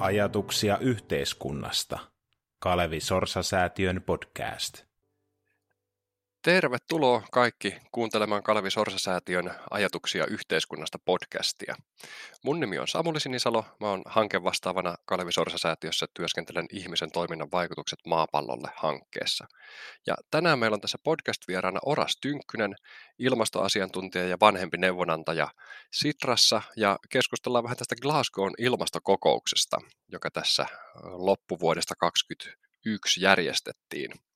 Ajatuksia yhteiskunnasta. Kalevi Sorsa-säätiön podcast. Tervetuloa kaikki kuuntelemaan Kalevi Sorsa-säätiön Ajatuksia yhteiskunnasta podcastia. Mun nimi on Samuli Sinisalo, mä oon hankevastaavana Kalevi Sorsa-säätiössä työskentelen ihmisen toiminnan vaikutukset maapallolle hankkeessa. Ja tänään meillä on tässä podcast-vieraana Oras Tynkkynen, ilmastoasiantuntija ja vanhempi neuvonantaja Sitrassa, ja keskustellaan vähän tästä Glasgown ilmastokokouksesta, joka tässä loppuvuodesta 2021 järjestettiin.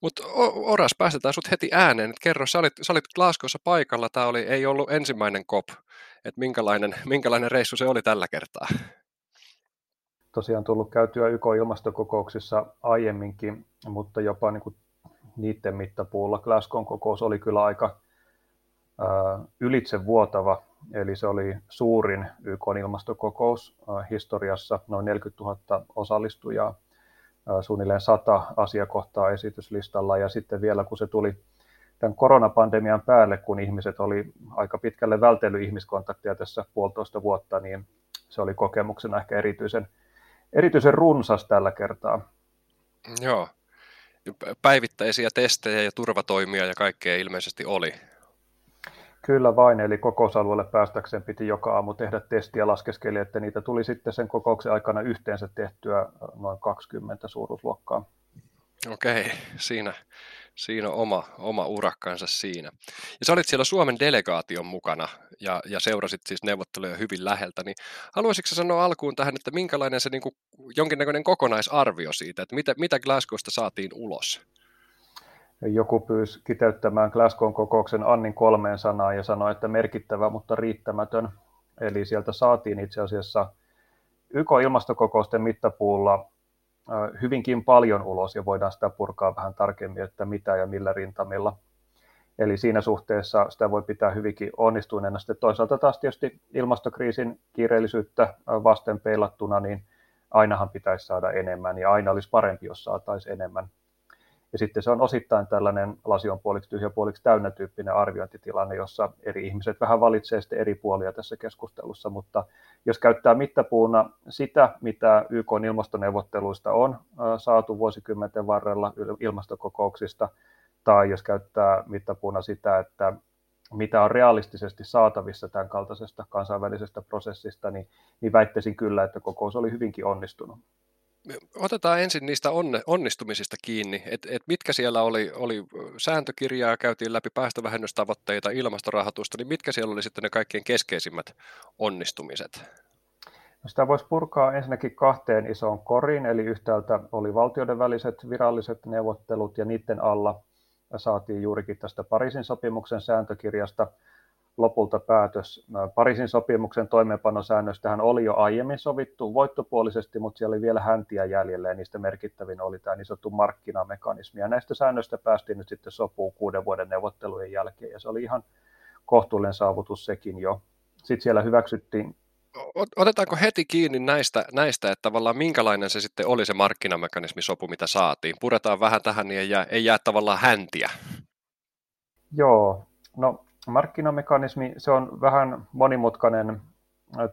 Mutta Oras, päästetään sut heti ääneen. Et kerro, sä olit, sä olit Glasgowssa paikalla, tämä oli, ei ollut ensimmäinen COP, että minkälainen, minkälainen reissu se oli tällä kertaa? Tosiaan tullut käytyä YK-ilmastokokouksissa aiemminkin, mutta jopa niin kuin niiden mittapuulla. Glasgown kokous oli kyllä aika äh, ylitsevuotava, eli se oli suurin YK-ilmastokokous äh, historiassa, noin 40 000 osallistujaa suunnilleen sata asiakohtaa esityslistalla ja sitten vielä kun se tuli tämän koronapandemian päälle, kun ihmiset oli aika pitkälle vältellyt ihmiskontaktia tässä puolitoista vuotta, niin se oli kokemuksena ehkä erityisen, erityisen runsas tällä kertaa. Joo. Päivittäisiä testejä ja turvatoimia ja kaikkea ilmeisesti oli. Kyllä vain, eli kokousalueelle päästäkseen piti joka aamu tehdä testiä, laskeskeli, että niitä tuli sitten sen kokouksen aikana yhteensä tehtyä noin 20 suuruusluokkaa. Okei, siinä, siinä on oma, oma urakkansa siinä. Ja sä olit siellä Suomen delegaation mukana ja, ja seurasit siis neuvotteluja hyvin läheltä, niin haluaisitko sanoa alkuun tähän, että minkälainen se niin kuin, jonkinnäköinen kokonaisarvio siitä, että mitä, mitä Glasgowsta saatiin ulos? Joku pyysi kiteyttämään Glasgown kokouksen Annin kolmeen sanaan ja sanoi, että merkittävä, mutta riittämätön. Eli sieltä saatiin itse asiassa YK-ilmastokokousten mittapuulla hyvinkin paljon ulos ja voidaan sitä purkaa vähän tarkemmin, että mitä ja millä rintamilla. Eli siinä suhteessa sitä voi pitää hyvinkin onnistuneena. Sitten toisaalta taas tietysti ilmastokriisin kiireellisyyttä vasten peilattuna, niin ainahan pitäisi saada enemmän ja aina olisi parempi, jos saataisiin enemmän. Ja sitten se on osittain tällainen lasi on puoliksi tyhjä puoliksi täynnä tyyppinen arviointitilanne, jossa eri ihmiset vähän valitsee sitten eri puolia tässä keskustelussa, mutta jos käyttää mittapuuna sitä, mitä YK ilmastoneuvotteluista on saatu vuosikymmenten varrella ilmastokokouksista, tai jos käyttää mittapuuna sitä, että mitä on realistisesti saatavissa tämän kaltaisesta kansainvälisestä prosessista, niin, niin väittäisin kyllä, että kokous oli hyvinkin onnistunut otetaan ensin niistä onne, onnistumisista kiinni, että et mitkä siellä oli, oli sääntökirjaa, käytiin läpi päästövähennystavoitteita, ilmastorahoitusta, niin mitkä siellä oli sitten ne kaikkein keskeisimmät onnistumiset? No sitä voisi purkaa ensinnäkin kahteen isoon koriin, eli yhtäältä oli valtioiden väliset viralliset neuvottelut ja niiden alla saatiin juurikin tästä Pariisin sopimuksen sääntökirjasta lopulta päätös. Pariisin sopimuksen toimeenpanosäännöstähän oli jo aiemmin sovittu voittopuolisesti, mutta siellä oli vielä häntiä jäljellä ja niistä merkittävin oli tämä niin sanottu markkinamekanismi. Ja näistä säännöistä päästiin nyt sitten sopuun kuuden vuoden neuvottelujen jälkeen ja se oli ihan kohtuullinen saavutus sekin jo. Sitten siellä hyväksyttiin Otetaanko heti kiinni näistä, näistä, että tavallaan minkälainen se sitten oli se markkinamekanismisopu, mitä saatiin? Puretaan vähän tähän, niin ei jää, ei jää tavallaan häntiä. Joo, no markkinamekanismi, se on vähän monimutkainen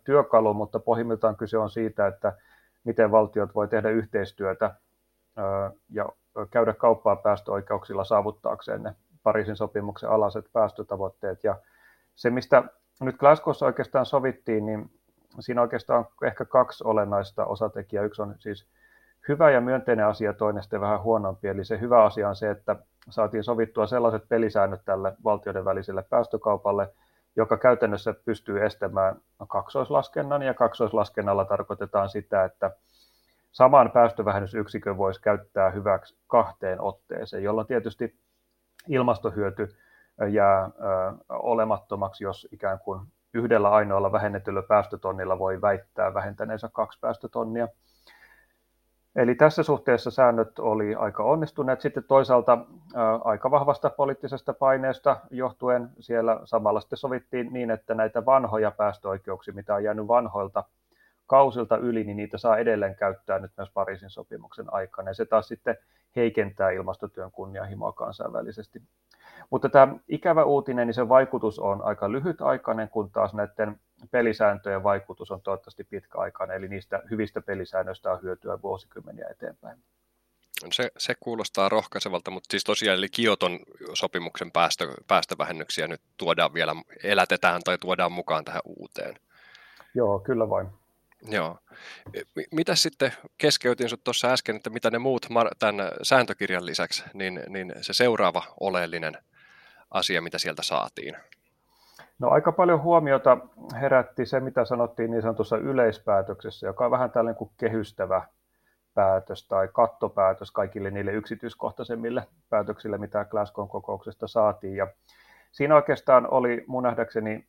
työkalu, mutta pohjimmiltaan kyse on siitä, että miten valtiot voi tehdä yhteistyötä ja käydä kauppaa päästöoikeuksilla saavuttaakseen ne Pariisin sopimuksen alaiset päästötavoitteet. Ja se, mistä nyt Glasgowssa oikeastaan sovittiin, niin siinä oikeastaan on ehkä kaksi olennaista osatekijää. Yksi on siis hyvä ja myönteinen asia, toinen sitten vähän huonompi. Eli se hyvä asia on se, että saatiin sovittua sellaiset pelisäännöt tälle valtioiden väliselle päästökaupalle, joka käytännössä pystyy estämään kaksoislaskennan, ja kaksoislaskennalla tarkoitetaan sitä, että saman päästövähennysyksikön voisi käyttää hyväksi kahteen otteeseen, jolloin tietysti ilmastohyöty jää olemattomaksi, jos ikään kuin yhdellä ainoalla vähennetyllä päästötonnilla voi väittää vähentäneensä kaksi päästötonnia. Eli tässä suhteessa säännöt oli aika onnistuneet. Sitten toisaalta aika vahvasta poliittisesta paineesta johtuen siellä samalla sitten sovittiin niin, että näitä vanhoja päästöoikeuksia, mitä on jäänyt vanhoilta kausilta yli, niin niitä saa edelleen käyttää nyt myös Pariisin sopimuksen aikana. Ja se taas sitten heikentää ilmastotyön kunnianhimoa kansainvälisesti. Mutta tämä ikävä uutinen, niin se vaikutus on aika lyhytaikainen, kun taas näiden pelisääntöjen vaikutus on toivottavasti pitkäaikainen, eli niistä hyvistä pelisäännöistä on hyötyä vuosikymmeniä eteenpäin. Se, se kuulostaa rohkaisevalta, mutta siis tosiaan eli Kioton sopimuksen päästö, päästövähennyksiä nyt tuodaan vielä, elätetään tai tuodaan mukaan tähän uuteen. Joo, kyllä vain. Joo. Mitä sitten keskeytin sinut tuossa äsken, että mitä ne muut tämän sääntökirjan lisäksi, niin, niin se seuraava oleellinen asia, mitä sieltä saatiin? No aika paljon huomiota herätti se, mitä sanottiin niin sanotussa yleispäätöksessä, joka on vähän tällainen kuin kehystävä päätös tai kattopäätös kaikille niille yksityiskohtaisemmille päätöksille, mitä Glasgow kokouksesta saatiin. Ja siinä oikeastaan oli mun nähdäkseni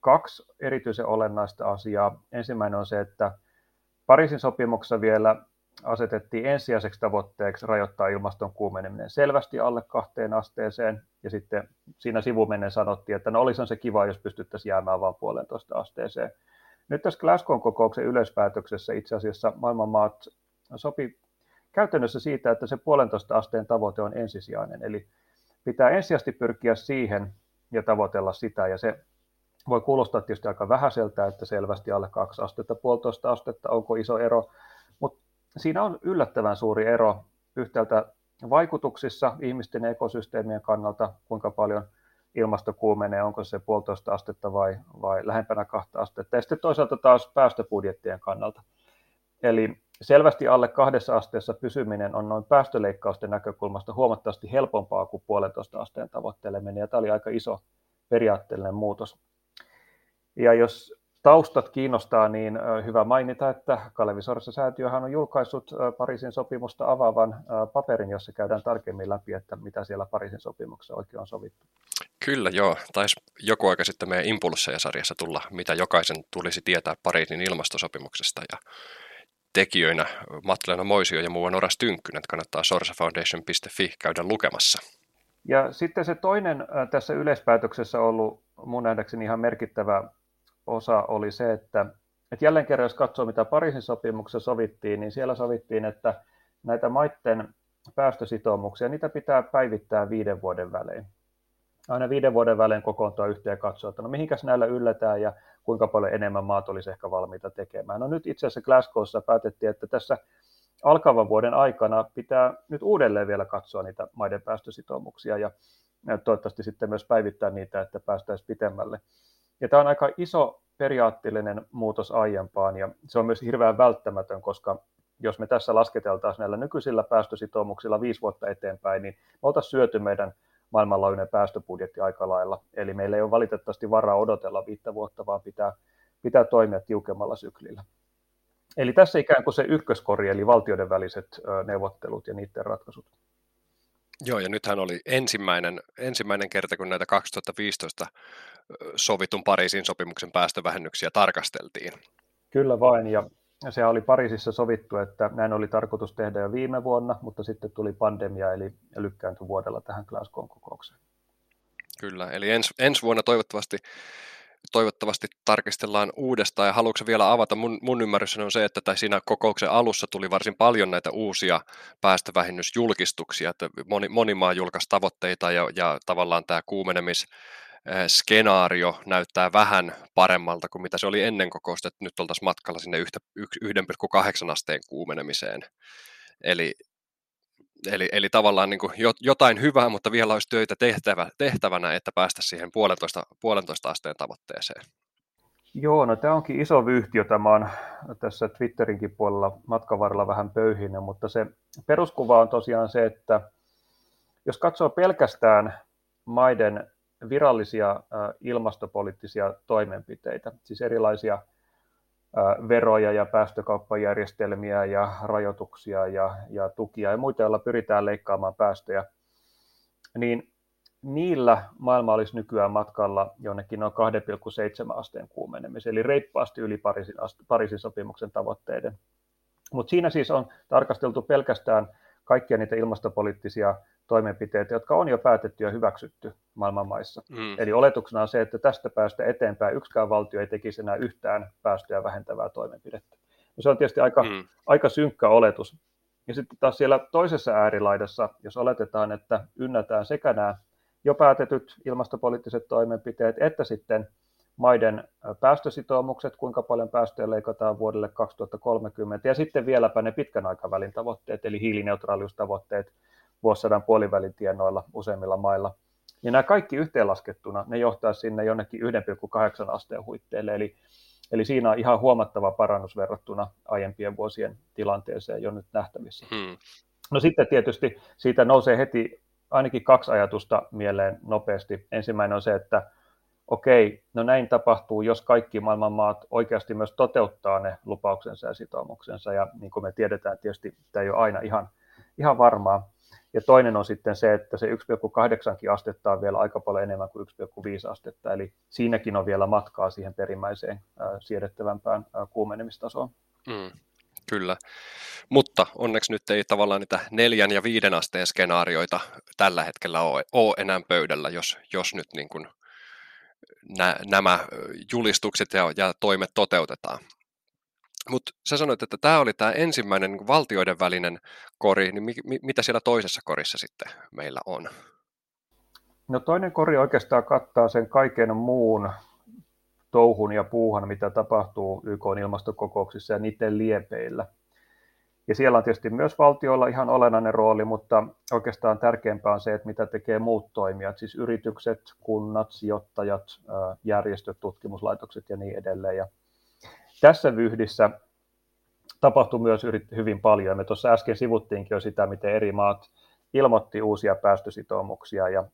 kaksi erityisen olennaista asiaa. Ensimmäinen on se, että Pariisin sopimuksessa vielä asetettiin ensisijaiseksi tavoitteeksi rajoittaa ilmaston kuumeneminen selvästi alle kahteen asteeseen, ja sitten siinä sivumennen sanottiin, että no olisi se kiva, jos pystyttäisiin jäämään vain puolentoista asteeseen. Nyt tässä Glasgow kokouksen yleispäätöksessä itse asiassa maailman maat sopi käytännössä siitä, että se puolentoista asteen tavoite on ensisijainen, eli pitää ensisijaisesti pyrkiä siihen ja tavoitella sitä, ja se voi kuulostaa tietysti aika vähäiseltä, että selvästi alle kaksi astetta, puolitoista astetta, onko iso ero, siinä on yllättävän suuri ero yhtäältä vaikutuksissa ihmisten ekosysteemien kannalta, kuinka paljon ilmasto kuumenee, onko se puolitoista astetta vai, vai lähempänä kahta astetta, ja sitten toisaalta taas päästöbudjettien kannalta. Eli selvästi alle kahdessa asteessa pysyminen on noin päästöleikkausten näkökulmasta huomattavasti helpompaa kuin puolentoista asteen tavoitteleminen, ja tämä oli aika iso periaatteellinen muutos. Ja jos taustat kiinnostaa, niin hyvä mainita, että Kalevi Sorsa-säätiöhän on julkaissut Pariisin sopimusta avaavan paperin, jossa käydään tarkemmin läpi, että mitä siellä Pariisin sopimuksessa oikein on sovittu. Kyllä joo, taisi joku aika sitten meidän Impulsseja-sarjassa tulla, mitä jokaisen tulisi tietää Pariisin ilmastosopimuksesta ja tekijöinä Matleena Moisio ja muu Oras Tynkkynen, että kannattaa sorsafoundation.fi käydä lukemassa. Ja sitten se toinen tässä yleispäätöksessä ollut mun nähdäkseni ihan merkittävä osa oli se, että, että jälleen kerran jos katsoo mitä Pariisin sopimuksessa sovittiin, niin siellä sovittiin, että näitä maiden päästösitoumuksia, niitä pitää päivittää viiden vuoden välein. Aina viiden vuoden välein kokoontua yhteen ja katsoa, että no mihinkäs näillä yllätään ja kuinka paljon enemmän maat olisi ehkä valmiita tekemään. No nyt itse asiassa Glasgowssa päätettiin, että tässä alkavan vuoden aikana pitää nyt uudelleen vielä katsoa niitä maiden päästösitoumuksia ja toivottavasti sitten myös päivittää niitä, että päästäisiin pitemmälle. Ja tämä on aika iso periaatteellinen muutos aiempaan ja se on myös hirveän välttämätön, koska jos me tässä lasketeltaisiin näillä nykyisillä päästösitoumuksilla viisi vuotta eteenpäin, niin me oltaisiin syöty meidän maailmanlaajuinen päästöbudjetti aika lailla. Eli meillä ei ole valitettavasti varaa odotella viittä vuotta, vaan pitää, pitää toimia tiukemmalla syklillä. Eli tässä ikään kuin se ykköskori, eli valtioiden väliset neuvottelut ja niiden ratkaisut. Joo, ja nythän oli ensimmäinen, ensimmäinen kerta, kun näitä 2015 sovitun Pariisin sopimuksen päästövähennyksiä tarkasteltiin. Kyllä vain, ja se oli Pariisissa sovittu, että näin oli tarkoitus tehdä jo viime vuonna, mutta sitten tuli pandemia, eli lykkääntyi vuodella tähän Glasgow kokoukseen. Kyllä, eli ens, ensi vuonna toivottavasti toivottavasti tarkistellaan uudestaan. Ja haluatko vielä avata? Mun, mun ymmärrys on se, että siinä kokouksen alussa tuli varsin paljon näitä uusia päästövähennysjulkistuksia, että moni, moni maa julkaisi tavoitteita ja, ja tavallaan tämä kuumenemis skenaario näyttää vähän paremmalta kuin mitä se oli ennen kokousta, että nyt oltaisiin matkalla sinne 1,8 asteen kuumenemiseen. Eli, eli, eli tavallaan niin kuin jotain hyvää, mutta vielä olisi töitä tehtävä, tehtävänä, että päästä siihen puolentoista, puolentoista asteen tavoitteeseen. Joo, no tämä onkin iso vyyhti, jota mä oon tässä Twitterinkin puolella matkan varrella vähän pöyhinen, mutta se peruskuva on tosiaan se, että jos katsoo pelkästään maiden virallisia ilmastopoliittisia toimenpiteitä, siis erilaisia veroja ja päästökauppajärjestelmiä ja rajoituksia ja, ja tukia ja muita, joilla pyritään leikkaamaan päästöjä, niin niillä maailma olisi nykyään matkalla jonnekin noin 2,7 asteen kuumenemiseen, eli reippaasti yli Pariisin, Pariisin sopimuksen tavoitteiden. Mutta siinä siis on tarkasteltu pelkästään kaikkia niitä ilmastopoliittisia toimenpiteitä, jotka on jo päätetty ja hyväksytty maailman maissa. Mm. Eli oletuksena on se, että tästä päästä eteenpäin yksikään valtio ei tekisi enää yhtään päästöjä vähentävää toimenpidettä. Ja se on tietysti aika, mm. aika synkkä oletus. Ja sitten taas siellä toisessa äärilaidassa, jos oletetaan, että ynnätään sekä nämä jo päätetyt ilmastopoliittiset toimenpiteet, että sitten maiden päästösitoumukset, kuinka paljon päästöjä leikataan vuodelle 2030, ja sitten vieläpä ne pitkän aikavälin tavoitteet, eli hiilineutraaliustavoitteet vuosisadan puolivälin tienoilla useimmilla mailla. Ja nämä kaikki yhteenlaskettuna, ne johtaa sinne jonnekin 1,8 asteen huitteelle, eli, eli siinä on ihan huomattava parannus verrattuna aiempien vuosien tilanteeseen jo nyt nähtävissä. Hmm. No sitten tietysti siitä nousee heti ainakin kaksi ajatusta mieleen nopeasti. Ensimmäinen on se, että okei, no näin tapahtuu, jos kaikki maailman maat oikeasti myös toteuttaa ne lupauksensa ja sitoumuksensa. Ja niin kuin me tiedetään, tietysti tämä ei ole aina ihan, ihan varmaa. Ja toinen on sitten se, että se 1,8 astetta on vielä aika paljon enemmän kuin 1,5 astetta, eli siinäkin on vielä matkaa siihen perimmäiseen äh, siedettävämpään äh, kuumenemistasoon. Mm, kyllä, mutta onneksi nyt ei tavallaan niitä neljän ja viiden asteen skenaarioita tällä hetkellä ole, ole enää pöydällä, jos, jos nyt niin kuin nä, nämä julistukset ja, ja toimet toteutetaan. Mutta sä sanoit, että tämä oli tämä ensimmäinen niin valtioiden välinen kori, niin mi, mi, mitä siellä toisessa korissa sitten meillä on? No toinen kori oikeastaan kattaa sen kaiken muun touhun ja puuhan, mitä tapahtuu YK ilmastokokouksissa ja niiden liepeillä. Ja siellä on tietysti myös valtioilla ihan olennainen rooli, mutta oikeastaan tärkeämpää on se, että mitä tekee muut toimijat, siis yritykset, kunnat, sijoittajat, järjestöt, tutkimuslaitokset ja niin edelleen. Ja tässä vyhdissä tapahtui myös hyvin paljon. Me tuossa äsken sivuttiinkin jo sitä, miten eri maat ilmoitti uusia päästösitoumuksia ja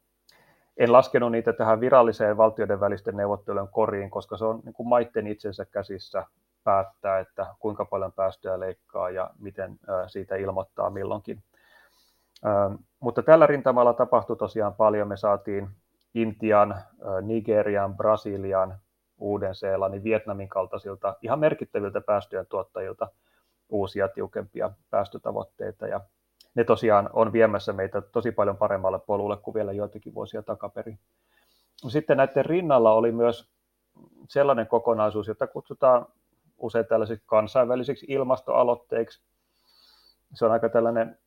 en laskenut niitä tähän viralliseen valtioiden välisten neuvottelujen koriin, koska se on niin kuin maiden itsensä käsissä päättää, että kuinka paljon päästöjä leikkaa ja miten siitä ilmoittaa milloinkin. Mutta tällä rintamalla tapahtui tosiaan paljon. Me saatiin Intian, Nigerian, Brasilian, Uuden-Seelannin, Vietnamin kaltaisilta ihan merkittäviltä päästöjen tuottajilta uusia tiukempia päästötavoitteita. Ja ne tosiaan on viemässä meitä tosi paljon paremmalle polulle kuin vielä joitakin vuosia takaperin. Sitten näiden rinnalla oli myös sellainen kokonaisuus, jota kutsutaan usein tällaisiksi kansainvälisiksi ilmastoaloitteiksi. Se on aika tällainen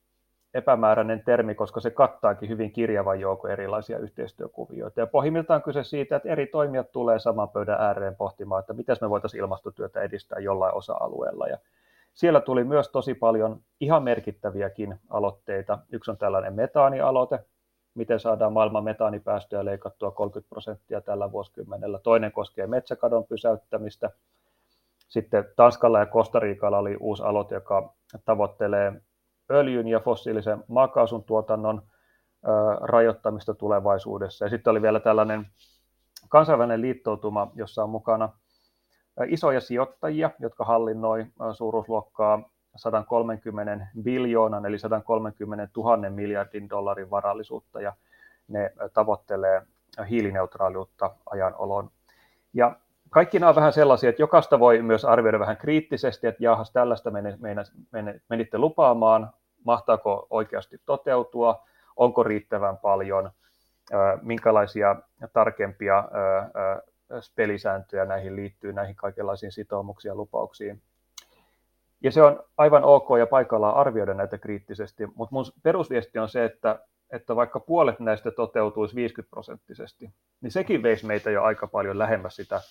epämääräinen termi, koska se kattaakin hyvin kirjavan joukon erilaisia yhteistyökuvioita. Ja pohjimmiltaan kyse siitä, että eri toimijat tulee saman pöydän ääreen pohtimaan, että miten me voitaisiin ilmastotyötä edistää jollain osa-alueella. Ja siellä tuli myös tosi paljon ihan merkittäviäkin aloitteita. Yksi on tällainen metaanialoite, miten saadaan maailman metaanipäästöjä leikattua 30 prosenttia tällä vuosikymmenellä. Toinen koskee metsäkadon pysäyttämistä. Sitten Tanskalla ja Kostariikalla oli uusi aloite, joka tavoittelee öljyn ja fossiilisen maakaasun tuotannon rajoittamista tulevaisuudessa. Ja sitten oli vielä tällainen kansainvälinen liittoutuma, jossa on mukana isoja sijoittajia, jotka hallinnoi suuruusluokkaa 130 biljoonan eli 130 000 miljardin dollarin varallisuutta ja ne tavoittelee hiilineutraaliutta ajan olon. Ja kaikki nämä on vähän sellaisia, että jokaista voi myös arvioida vähän kriittisesti, että jahas tällaista menitte lupaamaan, mahtaako oikeasti toteutua, onko riittävän paljon, minkälaisia tarkempia pelisääntöjä näihin liittyy, näihin kaikenlaisiin sitoumuksiin ja lupauksiin. Ja se on aivan ok ja paikallaan arvioida näitä kriittisesti, mutta mun perusviesti on se, että, että vaikka puolet näistä toteutuisi 50 prosenttisesti, niin sekin veisi meitä jo aika paljon lähemmäs sitä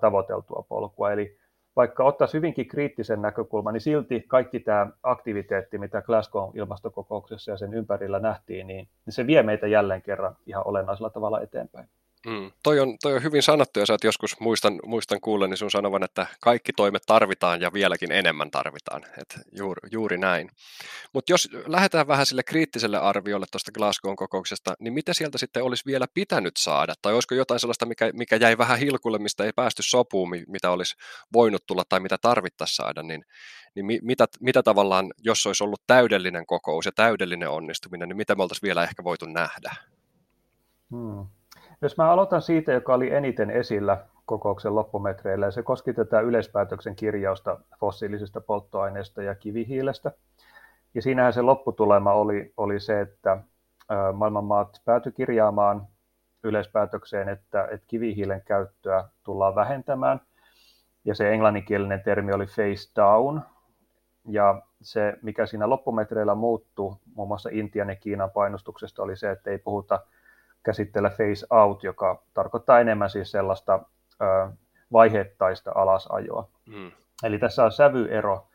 tavoiteltua polkua. Eli vaikka ottaisi hyvinkin kriittisen näkökulman, niin silti kaikki tämä aktiviteetti, mitä Glasgow ilmastokokouksessa ja sen ympärillä nähtiin, niin, niin se vie meitä jälleen kerran ihan olennaisella tavalla eteenpäin. Mm. Toi, on, toi on hyvin sanottu, ja sä joskus muistan, muistan kuulleni sun sanovan, että kaikki toimet tarvitaan ja vieläkin enemmän tarvitaan. Et juuri, juuri näin. Mutta jos lähdetään vähän sille kriittiselle arviolle tuosta Glasgown kokouksesta, niin mitä sieltä sitten olisi vielä pitänyt saada? Tai olisiko jotain sellaista, mikä, mikä jäi vähän hilkulle, mistä ei päästy sopuun, mitä olisi voinut tulla tai mitä tarvittaisiin saada, niin, niin mitä, mitä tavallaan, jos olisi ollut täydellinen kokous ja täydellinen onnistuminen, niin mitä me oltaisiin vielä ehkä voitu nähdä? Hmm. Jos mä aloitan siitä, joka oli eniten esillä kokouksen loppumetreillä, ja se koski tätä yleispäätöksen kirjausta fossiilisista polttoaineista ja kivihiilestä. Ja siinähän se lopputulema oli, oli se, että maailman maat päätyi kirjaamaan yleispäätökseen, että, että kivihiilen käyttöä tullaan vähentämään. Ja se englanninkielinen termi oli face down. Ja se, mikä siinä loppumetreillä muuttui, muun muassa Intian ja Kiinan painostuksesta, oli se, että ei puhuta käsitellä face out, joka tarkoittaa enemmän siis sellaista vaiheittaista alasajoa. Mm. Eli tässä on sävyero,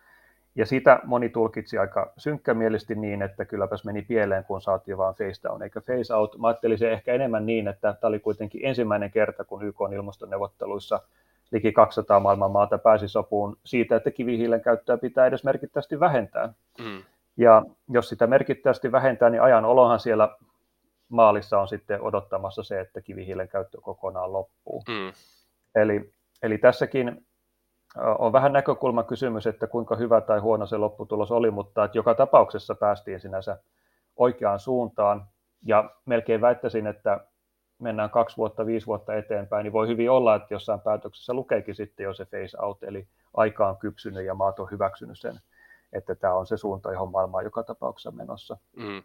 ja sitä moni tulkitsi aika synkkämielisesti niin, että kylläpäs meni pieleen, kun saatiin vaan face down eikä face out. Mä ajattelin se ehkä enemmän niin, että tämä oli kuitenkin ensimmäinen kerta, kun YK on ilmastoneuvotteluissa liki 200 maailman maata pääsi sopuun siitä, että kivihiilen käyttöä pitää edes merkittävästi vähentää. Mm. Ja jos sitä merkittävästi vähentää, niin ajan olohan siellä maalissa on sitten odottamassa se, että kivihiilen käyttö kokonaan loppuu. Mm. Eli, eli tässäkin on vähän näkökulma kysymys, että kuinka hyvä tai huono se lopputulos oli, mutta että joka tapauksessa päästiin sinänsä oikeaan suuntaan. Ja melkein väittäisin, että mennään kaksi vuotta, viisi vuotta eteenpäin, niin voi hyvin olla, että jossain päätöksessä lukeekin sitten jo se phase out, eli aika on kypsynyt ja maat on hyväksynyt sen, että tämä on se suunta, johon maailma on joka tapauksessa menossa. Mm.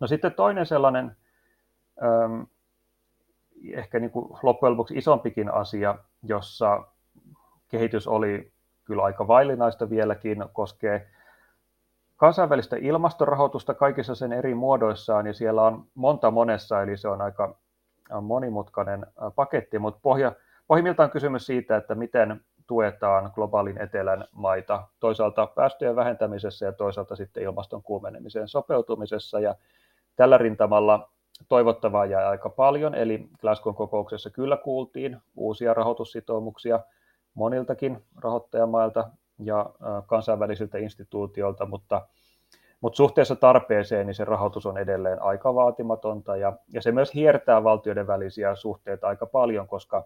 No sitten toinen sellainen, ähm, ehkä niin kuin loppujen lopuksi isompikin asia, jossa kehitys oli kyllä aika vaillinaista vieläkin, koskee kansainvälistä ilmastorahoitusta kaikissa sen eri muodoissaan, ja siellä on monta monessa, eli se on aika monimutkainen paketti, mutta pohja, pohjimmiltaan kysymys siitä, että miten tuetaan globaalin etelän maita toisaalta päästöjen vähentämisessä ja toisaalta sitten ilmaston kuumenemiseen sopeutumisessa, ja tällä rintamalla toivottavaa jää aika paljon, eli Glasgown kokouksessa kyllä kuultiin uusia rahoitussitoumuksia – moniltakin rahoittajamailta ja kansainvälisiltä instituutioilta, mutta, mutta suhteessa tarpeeseen niin se rahoitus on edelleen aika vaatimatonta ja, ja se myös hiertää valtioiden välisiä suhteita aika paljon, koska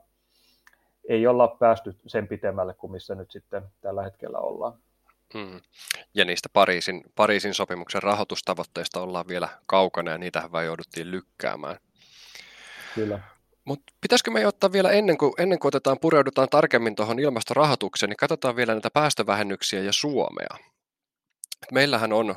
ei olla päästy sen pitemmälle kuin missä nyt sitten tällä hetkellä ollaan. Hmm. Ja niistä Pariisin, Pariisin sopimuksen rahoitustavoitteista ollaan vielä kaukana ja niitähän vain jouduttiin lykkäämään. Kyllä. Mutta pitäisikö me ottaa vielä ennen kuin, ennen kuin otetaan, pureudutaan tarkemmin tuohon ilmastorahoitukseen, niin katsotaan vielä näitä päästövähennyksiä ja Suomea. Meillähän on,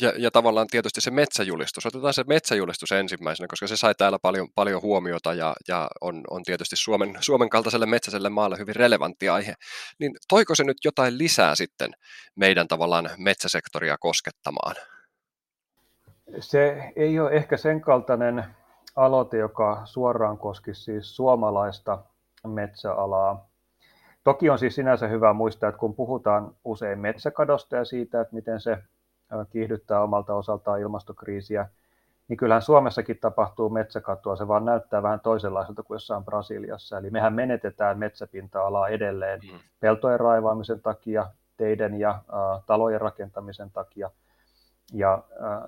ja, ja tavallaan tietysti se metsäjulistus, otetaan se metsäjulistus ensimmäisenä, koska se sai täällä paljon, paljon huomiota ja, ja on, on tietysti Suomen, Suomen kaltaiselle metsäiselle maalle hyvin relevantti aihe. Niin toiko se nyt jotain lisää sitten meidän tavallaan metsäsektoria koskettamaan? Se ei ole ehkä sen kaltainen aloite, joka suoraan koski siis suomalaista metsäalaa. Toki on siis sinänsä hyvä muistaa, että kun puhutaan usein metsäkadosta ja siitä, että miten se kiihdyttää omalta osaltaan ilmastokriisiä, niin kyllähän Suomessakin tapahtuu metsäkatoa, se vaan näyttää vähän toisenlaiselta kuin jossain Brasiliassa. Eli mehän menetetään metsäpinta-alaa edelleen mm. peltojen raivaamisen takia, teiden ja äh, talojen rakentamisen takia – ja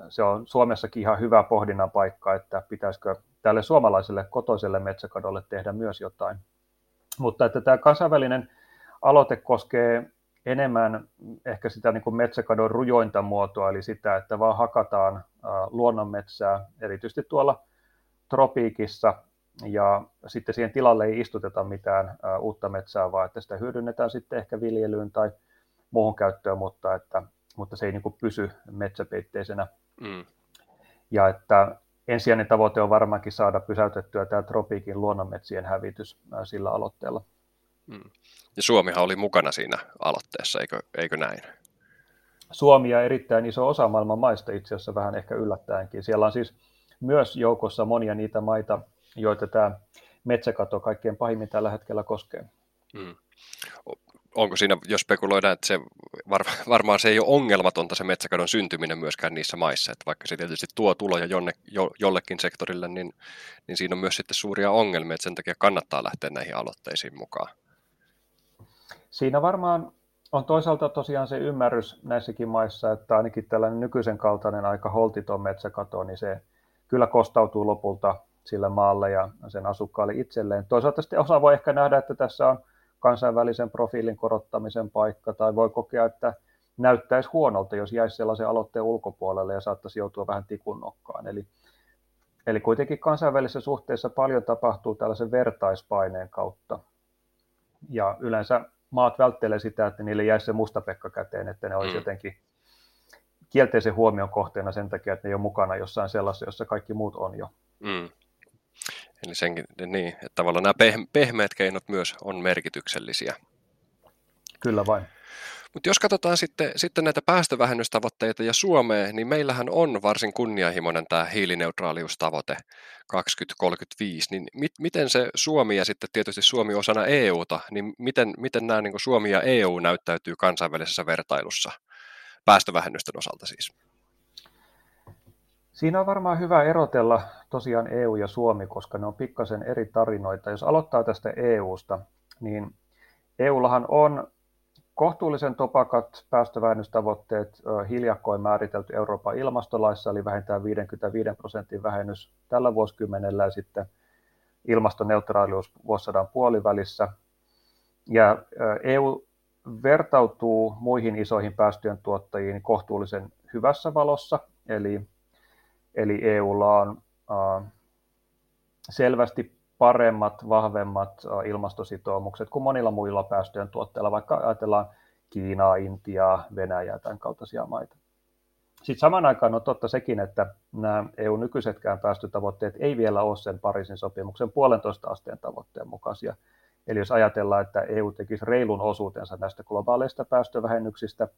se on Suomessakin ihan hyvä pohdinnan paikka, että pitäisikö tälle suomalaiselle kotoiselle metsäkadolle tehdä myös jotain. Mutta että tämä kansainvälinen aloite koskee enemmän ehkä sitä niin kuin metsäkadon rujointa muotoa, eli sitä, että vaan hakataan luonnonmetsää, erityisesti tuolla tropiikissa, ja sitten siihen tilalle ei istuteta mitään uutta metsää, vaan että sitä hyödynnetään sitten ehkä viljelyyn tai muuhun käyttöön, mutta että mutta se ei niin kuin pysy metsäpeitteisenä. Mm. Ja että ensisijainen tavoite on varmaankin saada pysäytettyä tämä tropiikin luonnonmetsien hävitys sillä aloitteella. Mm. Ja Suomihan oli mukana siinä aloitteessa, eikö, eikö näin? Suomi ja erittäin iso osa maailman maista itse asiassa vähän ehkä yllättäenkin. Siellä on siis myös joukossa monia niitä maita, joita tämä metsäkato kaikkein pahimmin tällä hetkellä koskee. Mm onko siinä, jos spekuloidaan, että se var, varmaan se ei ole ongelmatonta se metsäkadon syntyminen myöskään niissä maissa, että vaikka se tietysti tuo tuloja jonne, jo, jollekin sektorille, niin, niin siinä on myös sitten suuria ongelmia, että sen takia kannattaa lähteä näihin aloitteisiin mukaan. Siinä varmaan on toisaalta tosiaan se ymmärrys näissäkin maissa, että ainakin tällainen nykyisen kaltainen aika holtiton metsäkato, niin se kyllä kostautuu lopulta sille maalle ja sen asukkaalle itselleen. Toisaalta sitten osa voi ehkä nähdä, että tässä on kansainvälisen profiilin korottamisen paikka, tai voi kokea, että näyttäisi huonolta, jos jäisi sellaisen aloitteen ulkopuolelle ja saattaisi joutua vähän tikun nokkaan. Eli, eli kuitenkin kansainvälisessä suhteessa paljon tapahtuu tällaisen vertaispaineen kautta. Ja yleensä maat välttelee sitä, että niille jäisi se musta pekka käteen, että ne olisi mm. jotenkin kielteisen huomion kohteena sen takia, että ne ei ole mukana jossain sellaisessa, jossa kaikki muut on jo. Mm. Eli senkin, niin, että tavallaan nämä pehmeät keinot myös on merkityksellisiä. Kyllä vain. Mutta jos katsotaan sitten, sitten näitä päästövähennystavoitteita ja Suomea, niin meillähän on varsin kunnianhimoinen tämä hiilineutraaliustavoite 2035. Niin mit, miten se Suomi ja sitten tietysti Suomi osana EUta, niin miten, miten nämä niin Suomi ja EU näyttäytyy kansainvälisessä vertailussa päästövähennysten osalta siis? Siinä on varmaan hyvä erotella tosiaan EU ja Suomi, koska ne on pikkasen eri tarinoita. Jos aloittaa tästä EUsta, niin EUllahan on kohtuullisen topakat päästövähennystavoitteet hiljakkoin määritelty Euroopan ilmastolaissa, eli vähintään 55 prosentin vähennys tällä vuosikymmenellä ja sitten ilmastoneutraalius vuosisadan puolivälissä. Ja EU vertautuu muihin isoihin päästöjen tuottajiin kohtuullisen hyvässä valossa, eli, eli EUlla on selvästi paremmat, vahvemmat ilmastositoumukset kuin monilla muilla päästöjen tuotteilla, vaikka ajatellaan Kiinaa, Intiaa, Venäjää, tämän kaltaisia maita. Sitten samaan aikaan on totta sekin, että nämä EU-nykyisetkään päästötavoitteet ei vielä ole sen Pariisin sopimuksen puolentoista asteen tavoitteen mukaisia. Eli jos ajatellaan, että EU tekisi reilun osuutensa näistä globaaleista päästövähennyksistä,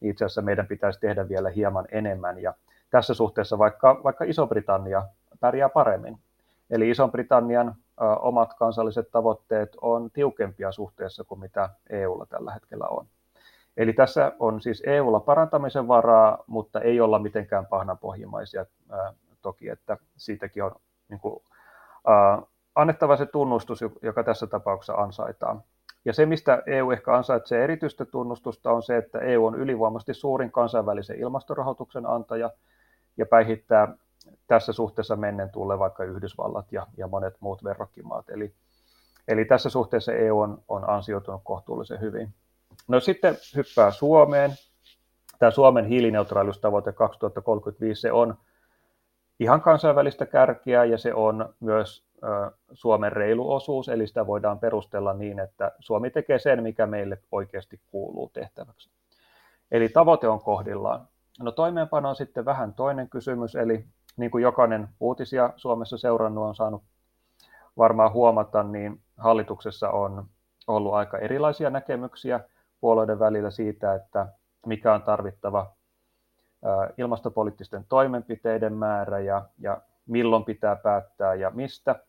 niin itse asiassa meidän pitäisi tehdä vielä hieman enemmän. Ja tässä suhteessa vaikka, vaikka Iso-Britannia pärjää paremmin. Eli Iso-Britannian omat kansalliset tavoitteet on tiukempia suhteessa kuin mitä EUlla tällä hetkellä on. Eli tässä on siis EUlla parantamisen varaa, mutta ei olla mitenkään pahnanpohjimmaisia toki, että siitäkin on niin kuin, äh, annettava se tunnustus, joka tässä tapauksessa ansaitaan. Ja se, mistä EU ehkä ansaitsee erityistä tunnustusta, on se, että EU on ylivoimaisesti suurin kansainvälisen ilmastorahoituksen antaja ja päihittää tässä suhteessa mennen tulle vaikka Yhdysvallat ja, ja monet muut verrokkimaat. Eli, eli tässä suhteessa EU on, on ansioitunut kohtuullisen hyvin. No sitten hyppää Suomeen. Tämä Suomen hiilineutraaliustavoite 2035, se on ihan kansainvälistä kärkiä ja se on myös Suomen reilu osuus, eli sitä voidaan perustella niin, että Suomi tekee sen, mikä meille oikeasti kuuluu tehtäväksi. Eli tavoite on kohdillaan. No toimeenpano on sitten vähän toinen kysymys, eli niin kuin jokainen uutisia Suomessa seurannut on saanut varmaan huomata, niin hallituksessa on ollut aika erilaisia näkemyksiä puolueiden välillä siitä, että mikä on tarvittava ilmastopoliittisten toimenpiteiden määrä ja, ja milloin pitää päättää ja mistä.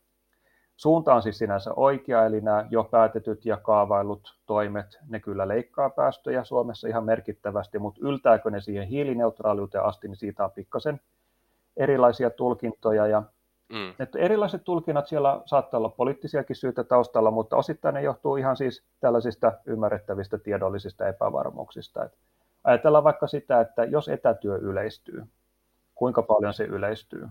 Suunta on siis sinänsä oikea, eli nämä jo päätetyt ja kaavailut toimet, ne kyllä leikkaa päästöjä Suomessa ihan merkittävästi, mutta yltääkö ne siihen hiilineutraaliuteen asti, niin siitä on pikkasen erilaisia tulkintoja ja Mm. Että erilaiset tulkinnat siellä saattaa olla poliittisiakin syitä taustalla, mutta osittain ne johtuu ihan siis tällaisista ymmärrettävistä tiedollisista epävarmuuksista. Et ajatellaan vaikka sitä, että jos etätyö yleistyy, kuinka paljon se yleistyy,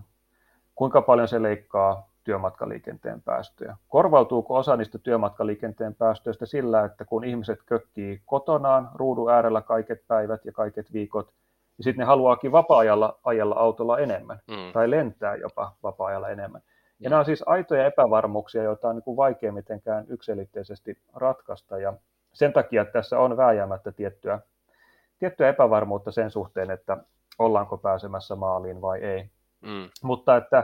kuinka paljon se leikkaa työmatkaliikenteen päästöjä. Korvautuuko osa niistä työmatkaliikenteen päästöistä sillä, että kun ihmiset kökkii kotonaan ruudun äärellä kaiket päivät ja kaiket viikot, ja sitten ne haluaakin vapaa-ajalla ajalla autolla enemmän, mm. tai lentää jopa vapaa-ajalla enemmän. Ja mm. nämä on siis aitoja epävarmuuksia, joita on niin kuin vaikea mitenkään yksilitteisesti ratkaista, ja sen takia tässä on vääjäämättä tiettyä, tiettyä epävarmuutta sen suhteen, että ollaanko pääsemässä maaliin vai ei. Mm. Mutta että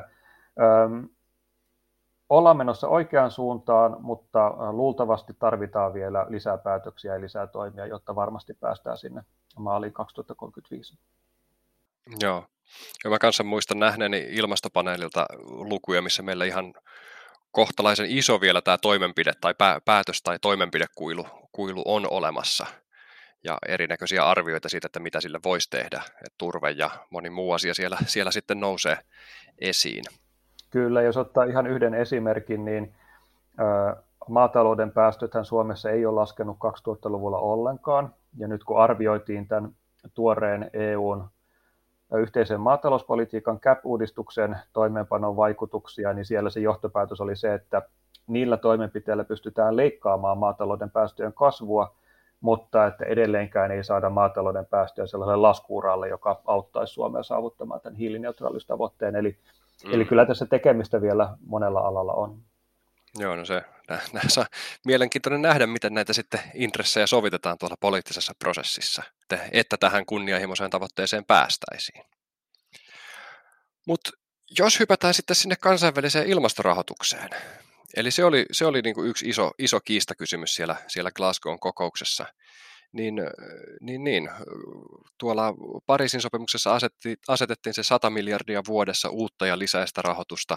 äm, ollaan menossa oikeaan suuntaan, mutta luultavasti tarvitaan vielä lisää päätöksiä ja lisää toimia, jotta varmasti päästään sinne maaliin 2035. Joo. Ja mä kanssa muistan nähneeni ilmastopaneelilta lukuja, missä meillä ihan kohtalaisen iso vielä tämä toimenpide tai päätös tai toimenpidekuilu kuilu on olemassa ja erinäköisiä arvioita siitä, että mitä sille voisi tehdä. Et turve ja moni muu asia siellä, siellä sitten nousee esiin. Kyllä, jos ottaa ihan yhden esimerkin, niin maatalouden päästöthän Suomessa ei ole laskenut 2000-luvulla ollenkaan. Ja nyt kun arvioitiin tämän tuoreen EUn yhteisen maatalouspolitiikan CAP-uudistuksen toimeenpanon vaikutuksia, niin siellä se johtopäätös oli se, että niillä toimenpiteillä pystytään leikkaamaan maatalouden päästöjen kasvua, mutta että edelleenkään ei saada maatalouden päästöjä sellaiselle laskuuralle, joka auttaisi Suomea saavuttamaan tämän hiilineutraalistavoitteen. Eli, mm. eli kyllä tässä tekemistä vielä monella alalla on. Joo, no se näissä mielenkiintoinen nähdä, miten näitä sitten intressejä sovitetaan tuolla poliittisessa prosessissa, että, että tähän kunnianhimoiseen tavoitteeseen päästäisiin. Mutta jos hypätään sitten sinne kansainväliseen ilmastorahoitukseen, eli se oli, se oli niin kuin yksi iso, iso kiistakysymys siellä, siellä Glasgown kokouksessa, niin, niin, niin tuolla Pariisin sopimuksessa asetti, asetettiin se 100 miljardia vuodessa uutta ja lisäistä rahoitusta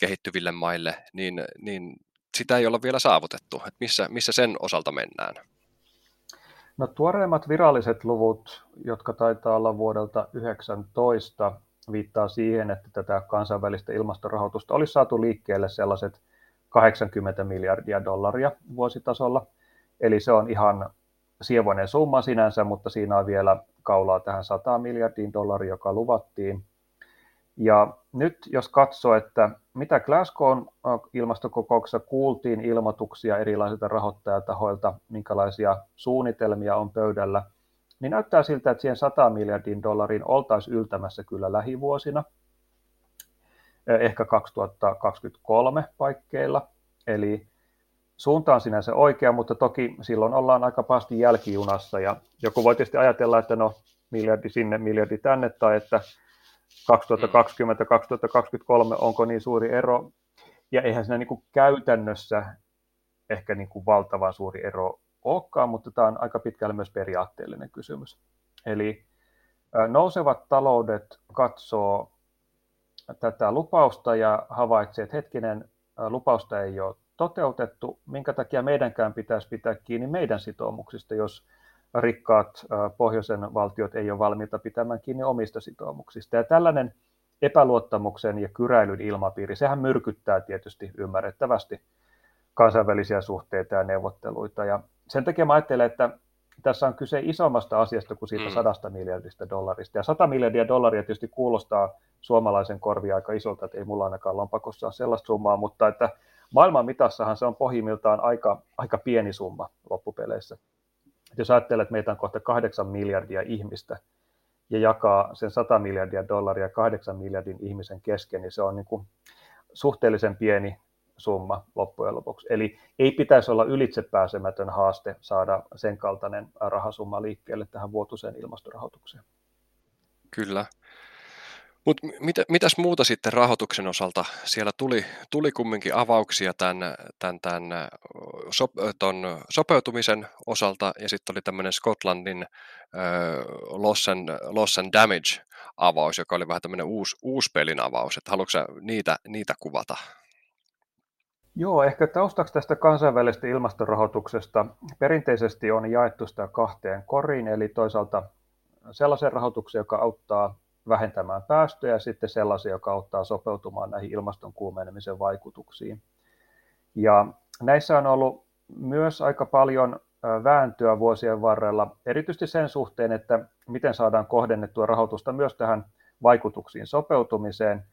kehittyville maille, niin, niin sitä ei olla vielä saavutettu. Että missä, missä sen osalta mennään? No tuoreimmat viralliset luvut, jotka taitaa olla vuodelta 19, viittaa siihen, että tätä kansainvälistä ilmastorahoitusta olisi saatu liikkeelle sellaiset 80 miljardia dollaria vuositasolla. Eli se on ihan sievoinen summa sinänsä, mutta siinä on vielä kaulaa tähän 100 miljardiin dollaria, joka luvattiin. Ja nyt jos katsoo, että mitä Glasgown ilmastokokouksessa kuultiin ilmoituksia erilaisilta rahoittajatahoilta, minkälaisia suunnitelmia on pöydällä, niin näyttää siltä, että siihen 100 miljardin dollariin oltaisiin yltämässä kyllä lähivuosina, ehkä 2023 paikkeilla. Eli suunta on sinänsä oikea, mutta toki silloin ollaan aika pahasti jälkijunassa ja joku voi tietysti ajatella, että no miljardi sinne, miljardi tänne tai että 2020-2023 onko niin suuri ero. Ja eihän siinä niin kuin käytännössä ehkä niin kuin valtavan suuri ero olekaan, mutta tämä on aika pitkälle myös periaatteellinen kysymys. Eli nousevat taloudet katsoo tätä lupausta ja havaitsee, että hetkinen, lupausta ei ole toteutettu, minkä takia meidänkään pitäisi pitää kiinni meidän sitoumuksista, jos rikkaat pohjoisen valtiot ei ole valmiita pitämään kiinni omista sitoumuksista. Ja tällainen epäluottamuksen ja kyräilyn ilmapiiri, sehän myrkyttää tietysti ymmärrettävästi kansainvälisiä suhteita ja neuvotteluita. Ja sen takia mä ajattelen, että tässä on kyse isommasta asiasta kuin siitä mm. sadasta miljardista dollarista. Ja 100 miljardia dollaria tietysti kuulostaa suomalaisen korvia aika isolta, että ei mulla ainakaan lompakossa ole sellaista summaa, mutta että maailman mitassahan se on pohjimmiltaan aika, aika pieni summa loppupeleissä. Jos ajattelee, että meitä on kohta kahdeksan miljardia ihmistä ja jakaa sen 100 miljardia dollaria kahdeksan miljardin ihmisen kesken, niin se on niin kuin suhteellisen pieni summa loppujen lopuksi. Eli ei pitäisi olla ylitsepääsemätön haaste saada sen kaltainen rahasumma liikkeelle tähän vuotuiseen ilmastorahoitukseen. Kyllä. Mutta mit, mitäs muuta sitten rahoituksen osalta? Siellä tuli, tuli kumminkin avauksia tämän, tämän, tämän sop, ton sopeutumisen osalta ja sitten oli tämmöinen Skotlandin äh, loss, and, loss and Damage avaus, joka oli vähän tämmöinen uusi, uusi pelin avaus. Että haluatko niitä, niitä kuvata? Joo, ehkä taustaksi tästä kansainvälisestä ilmastorahoituksesta perinteisesti on jaettu sitä kahteen koriin, eli toisaalta sellaisen rahoituksen, joka auttaa vähentämään päästöjä ja sitten sellaisia, joka auttaa sopeutumaan näihin ilmaston kuumenemisen vaikutuksiin. Ja näissä on ollut myös aika paljon vääntöä vuosien varrella, erityisesti sen suhteen, että miten saadaan kohdennettua rahoitusta myös tähän vaikutuksiin sopeutumiseen,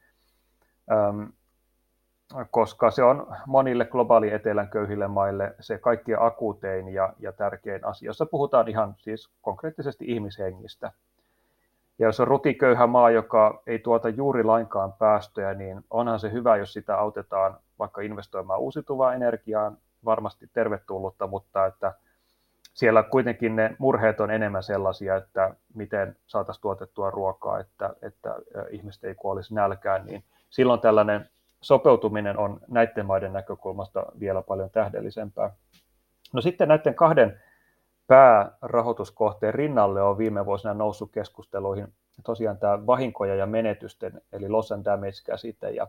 koska se on monille globaali etelän köyhille maille se kaikkien akuutein ja, ja tärkein asia, jossa puhutaan ihan siis konkreettisesti ihmishengistä. Ja jos on rutiköyhä maa, joka ei tuota juuri lainkaan päästöjä, niin onhan se hyvä, jos sitä autetaan vaikka investoimaan uusiutuvaan energiaan, varmasti tervetullutta, mutta että siellä kuitenkin ne murheet on enemmän sellaisia, että miten saataisiin tuotettua ruokaa, että, että ihmiset ei kuolisi nälkään, niin silloin tällainen sopeutuminen on näiden maiden näkökulmasta vielä paljon tähdellisempää. No sitten näiden kahden päärahoituskohteen rinnalle on viime vuosina noussut keskusteluihin tosiaan tämä vahinkoja ja menetysten, eli loss and damage-käsite. Ja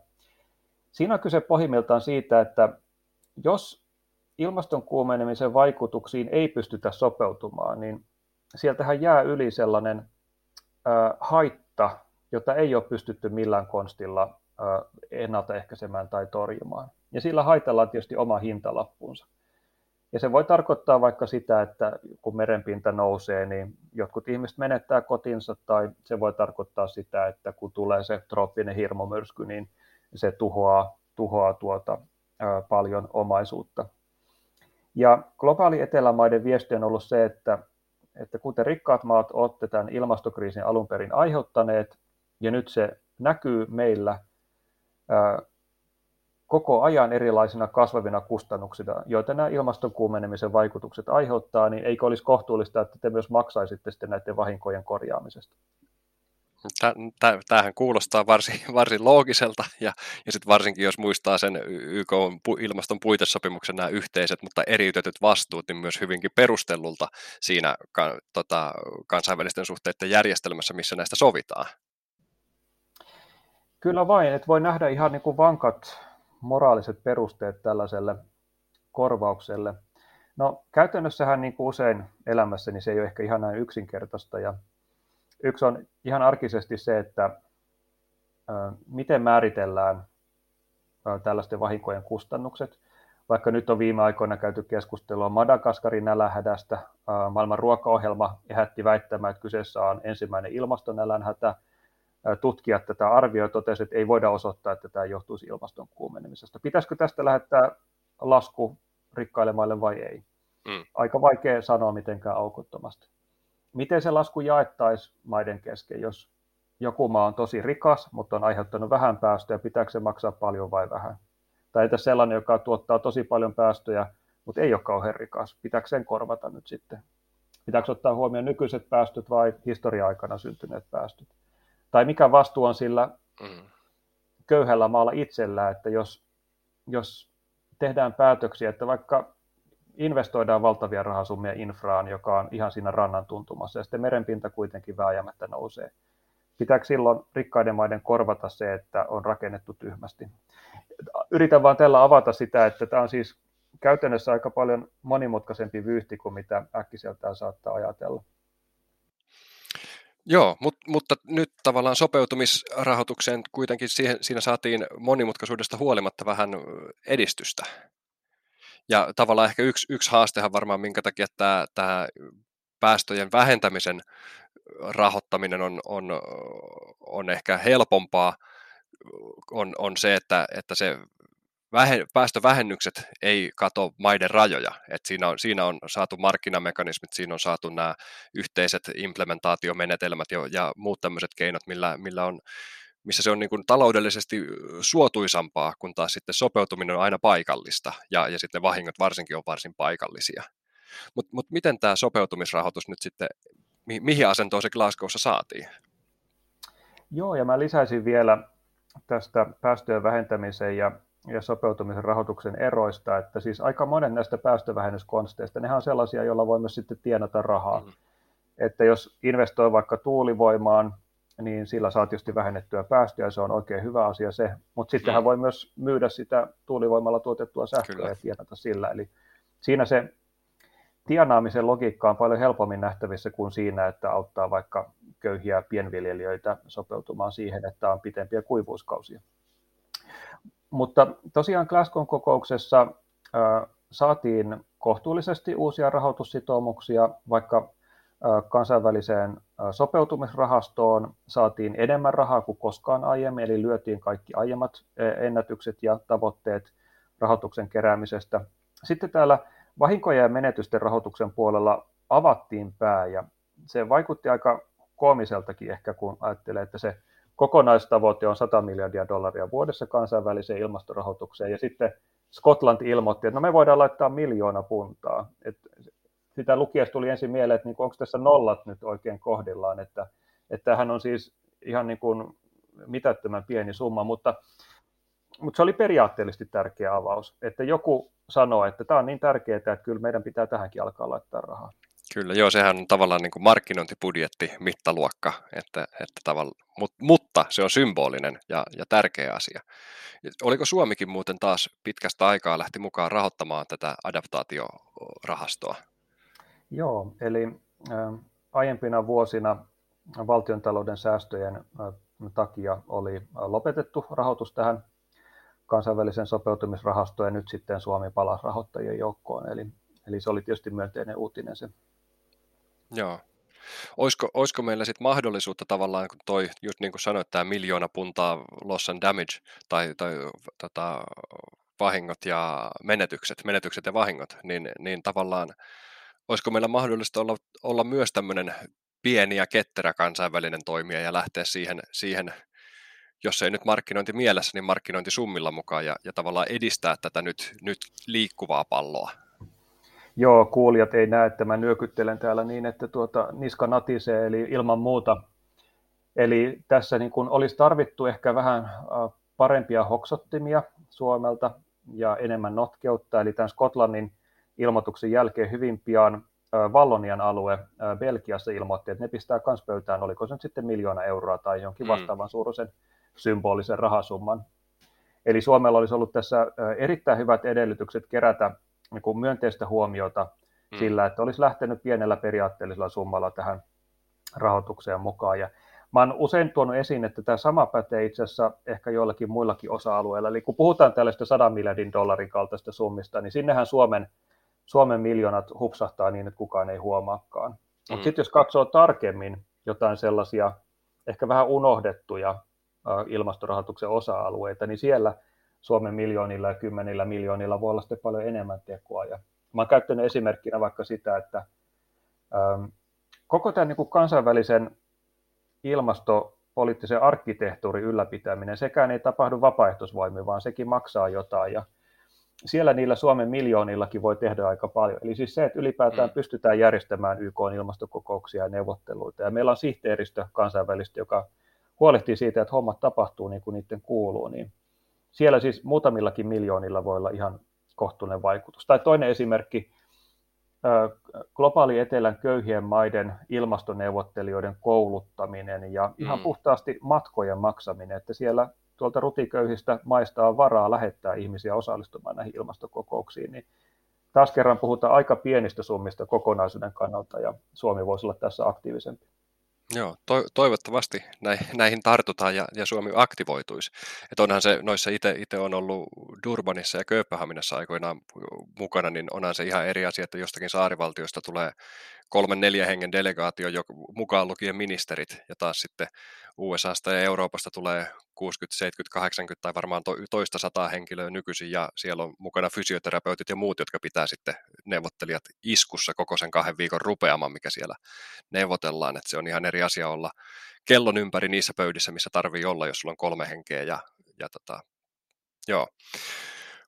siinä on kyse pohjimmiltaan siitä, että jos ilmaston kuumenemisen vaikutuksiin ei pystytä sopeutumaan, niin sieltähän jää yli sellainen äh, haitta, jota ei ole pystytty millään konstilla äh, ennaltaehkäisemään tai torjumaan. Ja sillä haitalla on tietysti oma hintalappunsa. Ja se voi tarkoittaa vaikka sitä, että kun merenpinta nousee, niin jotkut ihmiset menettää kotinsa, tai se voi tarkoittaa sitä, että kun tulee se trooppinen hirmumyrsky, niin se tuhoaa, tuhoaa tuota, ää, paljon omaisuutta. Ja globaali etelämaiden viesti on ollut se, että, että kuten rikkaat maat olette tämän ilmastokriisin alun perin aiheuttaneet, ja nyt se näkyy meillä ää, koko ajan erilaisina kasvavina kustannuksina, joita nämä ilmaston kuumenemisen vaikutukset aiheuttaa, niin eikö olisi kohtuullista, että te myös maksaisitte sitten näiden vahinkojen korjaamisesta? Tämähän kuulostaa varsin, varsin loogiselta ja, ja sitten varsinkin jos muistaa sen YK ilmaston puitesopimuksen nämä yhteiset, mutta eriytetyt vastuut, niin myös hyvinkin perustellulta siinä ka, tota, kansainvälisten suhteiden järjestelmässä, missä näistä sovitaan. Kyllä vain, että voi nähdä ihan niin kuin vankat moraaliset perusteet tällaiselle korvaukselle. No käytännössähän niin kuin usein elämässä niin se ei ole ehkä ihan näin yksinkertaista ja Yksi on ihan arkisesti se, että miten määritellään tällaisten vahinkojen kustannukset. Vaikka nyt on viime aikoina käyty keskustelua Madagaskarin nälähädästä, maailman ruokaohjelma ehätti väittämään, että kyseessä on ensimmäinen ilmastonälänhätä. Tutkijat tätä arvioivat totesivat, että ei voida osoittaa, että tämä johtuisi ilmaston kuumenemisesta. Pitäisikö tästä lähettää lasku rikkaille maille vai ei? Mm. Aika vaikea sanoa mitenkään aukottomasti miten se lasku jaettaisiin maiden kesken, jos joku maa on tosi rikas, mutta on aiheuttanut vähän päästöjä, pitääkö se maksaa paljon vai vähän? Tai entä sellainen, joka tuottaa tosi paljon päästöjä, mutta ei ole kauhean rikas, pitääkö sen korvata nyt sitten? Pitääkö ottaa huomioon nykyiset päästöt vai historia-aikana syntyneet päästöt? Tai mikä vastuu on sillä mm. köyhällä maalla itsellä, että jos, jos tehdään päätöksiä, että vaikka investoidaan valtavia rahasummia infraan, joka on ihan siinä rannan tuntumassa, ja sitten merenpinta kuitenkin vääjäämättä nousee. Pitääkö silloin rikkaiden maiden korvata se, että on rakennettu tyhmästi? Yritän vaan tällä avata sitä, että tämä on siis käytännössä aika paljon monimutkaisempi vyyhti kuin mitä äkkiseltään saattaa ajatella. Joo, mutta, mutta nyt tavallaan sopeutumisrahoitukseen kuitenkin siihen, siinä saatiin monimutkaisuudesta huolimatta vähän edistystä. Ja tavallaan ehkä yksi, yksi haastehan varmaan, minkä takia tämä, tämä päästöjen vähentämisen rahoittaminen on, on, on ehkä helpompaa, on, on se, että, että se vähe, päästövähennykset ei kato maiden rajoja. Et siinä, on, siinä on saatu markkinamekanismit, siinä on saatu nämä yhteiset implementaatiomenetelmät ja, ja muut tämmöiset keinot, millä, millä on missä se on niin kuin taloudellisesti suotuisampaa, kun taas sitten sopeutuminen on aina paikallista ja, ja sitten vahingot varsinkin on varsin paikallisia. Mutta mut miten tämä sopeutumisrahoitus nyt sitten, mi, mihin asentoon se Glasgowssa saatiin? Joo, ja mä lisäisin vielä tästä päästöjen vähentämisen ja, ja sopeutumisen rahoituksen eroista, että siis aika monen näistä päästövähennyskonsteista, nehän on sellaisia, joilla voi myös sitten tienata rahaa. Mm-hmm. Että jos investoi vaikka tuulivoimaan, niin sillä saa tietysti vähennettyä päästöjä, se on oikein hyvä asia se, mutta sitten hän mm. voi myös myydä sitä tuulivoimalla tuotettua sähköä Kyllä. ja tienata sillä, eli siinä se tienaamisen logiikka on paljon helpommin nähtävissä kuin siinä, että auttaa vaikka köyhiä pienviljelijöitä sopeutumaan siihen, että on pitempiä kuivuuskausia. Mutta tosiaan Glasgow kokouksessa saatiin kohtuullisesti uusia rahoitussitoumuksia, vaikka kansainväliseen sopeutumisrahastoon saatiin enemmän rahaa kuin koskaan aiemmin, eli lyötiin kaikki aiemmat ennätykset ja tavoitteet rahoituksen keräämisestä. Sitten täällä vahinkojen ja menetysten rahoituksen puolella avattiin pää ja se vaikutti aika koomiseltakin ehkä, kun ajattelee, että se kokonaistavoite on 100 miljardia dollaria vuodessa kansainväliseen ilmastorahoitukseen ja sitten Skotlanti ilmoitti, että no me voidaan laittaa miljoona puntaa. että sitä lukiessa tuli ensin mieleen, että niin onko tässä nollat nyt oikein kohdillaan, että, että tämähän on siis ihan niin kuin mitättömän pieni summa, mutta, mutta se oli periaatteellisesti tärkeä avaus, että joku sanoo, että tämä on niin tärkeää, että kyllä meidän pitää tähänkin alkaa laittaa rahaa. Kyllä, joo, sehän on tavallaan niin kuin markkinointibudjetti, mittaluokka, että, että tavalla, mut, mutta se on symbolinen ja, ja tärkeä asia. Oliko Suomikin muuten taas pitkästä aikaa lähti mukaan rahoittamaan tätä adaptaatiorahastoa? Joo, eli aiempina vuosina valtiontalouden säästöjen takia oli lopetettu rahoitus tähän kansainvälisen sopeutumisrahastoon ja nyt sitten Suomi palasi rahoittajien joukkoon. Eli, eli se oli tietysti myönteinen uutinen se. Joo. Olisiko, olisiko meillä sitten mahdollisuutta tavallaan, kun toi, just niin kuin sanoit, tämä miljoona puntaa loss and damage tai, tai tota, vahingot ja menetykset, menetykset ja vahingot, niin, niin tavallaan olisiko meillä mahdollista olla, olla myös tämmöinen pieni ja ketterä kansainvälinen toimija ja lähteä siihen, siihen jos ei nyt markkinointi mielessä, niin markkinointisummilla mukaan ja, ja tavallaan edistää tätä nyt, nyt liikkuvaa palloa. Joo, kuulijat ei näe, että mä nyökyttelen täällä niin, että tuota, niska natisee, eli ilman muuta Eli tässä niin kuin olisi tarvittu ehkä vähän parempia hoksottimia Suomelta ja enemmän notkeutta. Eli tämän Skotlannin ilmoituksen jälkeen hyvin pian Vallonian alue Belgiassa ilmoitti, että ne pistää kans pöytään, oliko se nyt sitten miljoona euroa tai jonkin mm. vastaavan suuruisen symbolisen rahasumman. Eli Suomella olisi ollut tässä erittäin hyvät edellytykset kerätä niin kuin myönteistä huomiota mm. sillä, että olisi lähtenyt pienellä periaatteellisella summalla tähän rahoitukseen mukaan. Ja mä olen usein tuonut esiin, että tämä sama pätee itse asiassa ehkä joillakin muillakin osa-alueilla. Eli kun puhutaan tällaista 100 miljardin dollarin kaltaista summista, niin sinnehän Suomen, Suomen miljoonat hupsahtaa niin, että kukaan ei huomaakaan. Mm. Mutta sitten jos katsoo tarkemmin jotain sellaisia ehkä vähän unohdettuja ilmastorahoituksen osa-alueita, niin siellä Suomen miljoonilla ja kymmenillä miljoonilla voi olla sitten paljon enemmän tekoa. Ja mä olen käyttänyt esimerkkinä vaikka sitä, että koko tämän niin kuin kansainvälisen ilmastopoliittisen arkkitehtuurin ylläpitäminen, sekään ei tapahdu vapaaehtoisvoimin, vaan sekin maksaa jotain. Ja siellä niillä Suomen miljoonillakin voi tehdä aika paljon. Eli siis se, että ylipäätään pystytään järjestämään YK ilmastokokouksia ja neuvotteluita. Ja meillä on sihteeristö kansainvälistä, joka huolehtii siitä, että hommat tapahtuu niin kuin niiden kuuluu. Niin siellä siis muutamillakin miljoonilla voi olla ihan kohtuullinen vaikutus. Tai toinen esimerkki, globaali etelän köyhien maiden ilmastoneuvottelijoiden kouluttaminen ja ihan mm. puhtaasti matkojen maksaminen, että siellä tuolta rutiköyhistä maista on varaa lähettää ihmisiä osallistumaan näihin ilmastokokouksiin, niin taas kerran puhutaan aika pienistä summista kokonaisuuden kannalta ja Suomi voisi olla tässä aktiivisempi. Joo, to, toivottavasti näihin tartutaan ja, ja Suomi aktivoituisi. Et onhan se, noissa itse on ollut Durbanissa ja Kööpenhaminassa aikoinaan mukana, niin onhan se ihan eri asia, että jostakin saarivaltiosta tulee kolmen neljä hengen delegaatio, mukaan lukien ministerit, ja taas sitten USAsta ja Euroopasta tulee 60, 70, 80 tai varmaan to, toista sataa henkilöä nykyisin, ja siellä on mukana fysioterapeutit ja muut, jotka pitää sitten neuvottelijat iskussa koko sen kahden viikon rupeaman, mikä siellä neuvotellaan, että se on ihan eri asia olla kellon ympäri niissä pöydissä, missä tarvii olla, jos sulla on kolme henkeä, ja, ja tota, joo.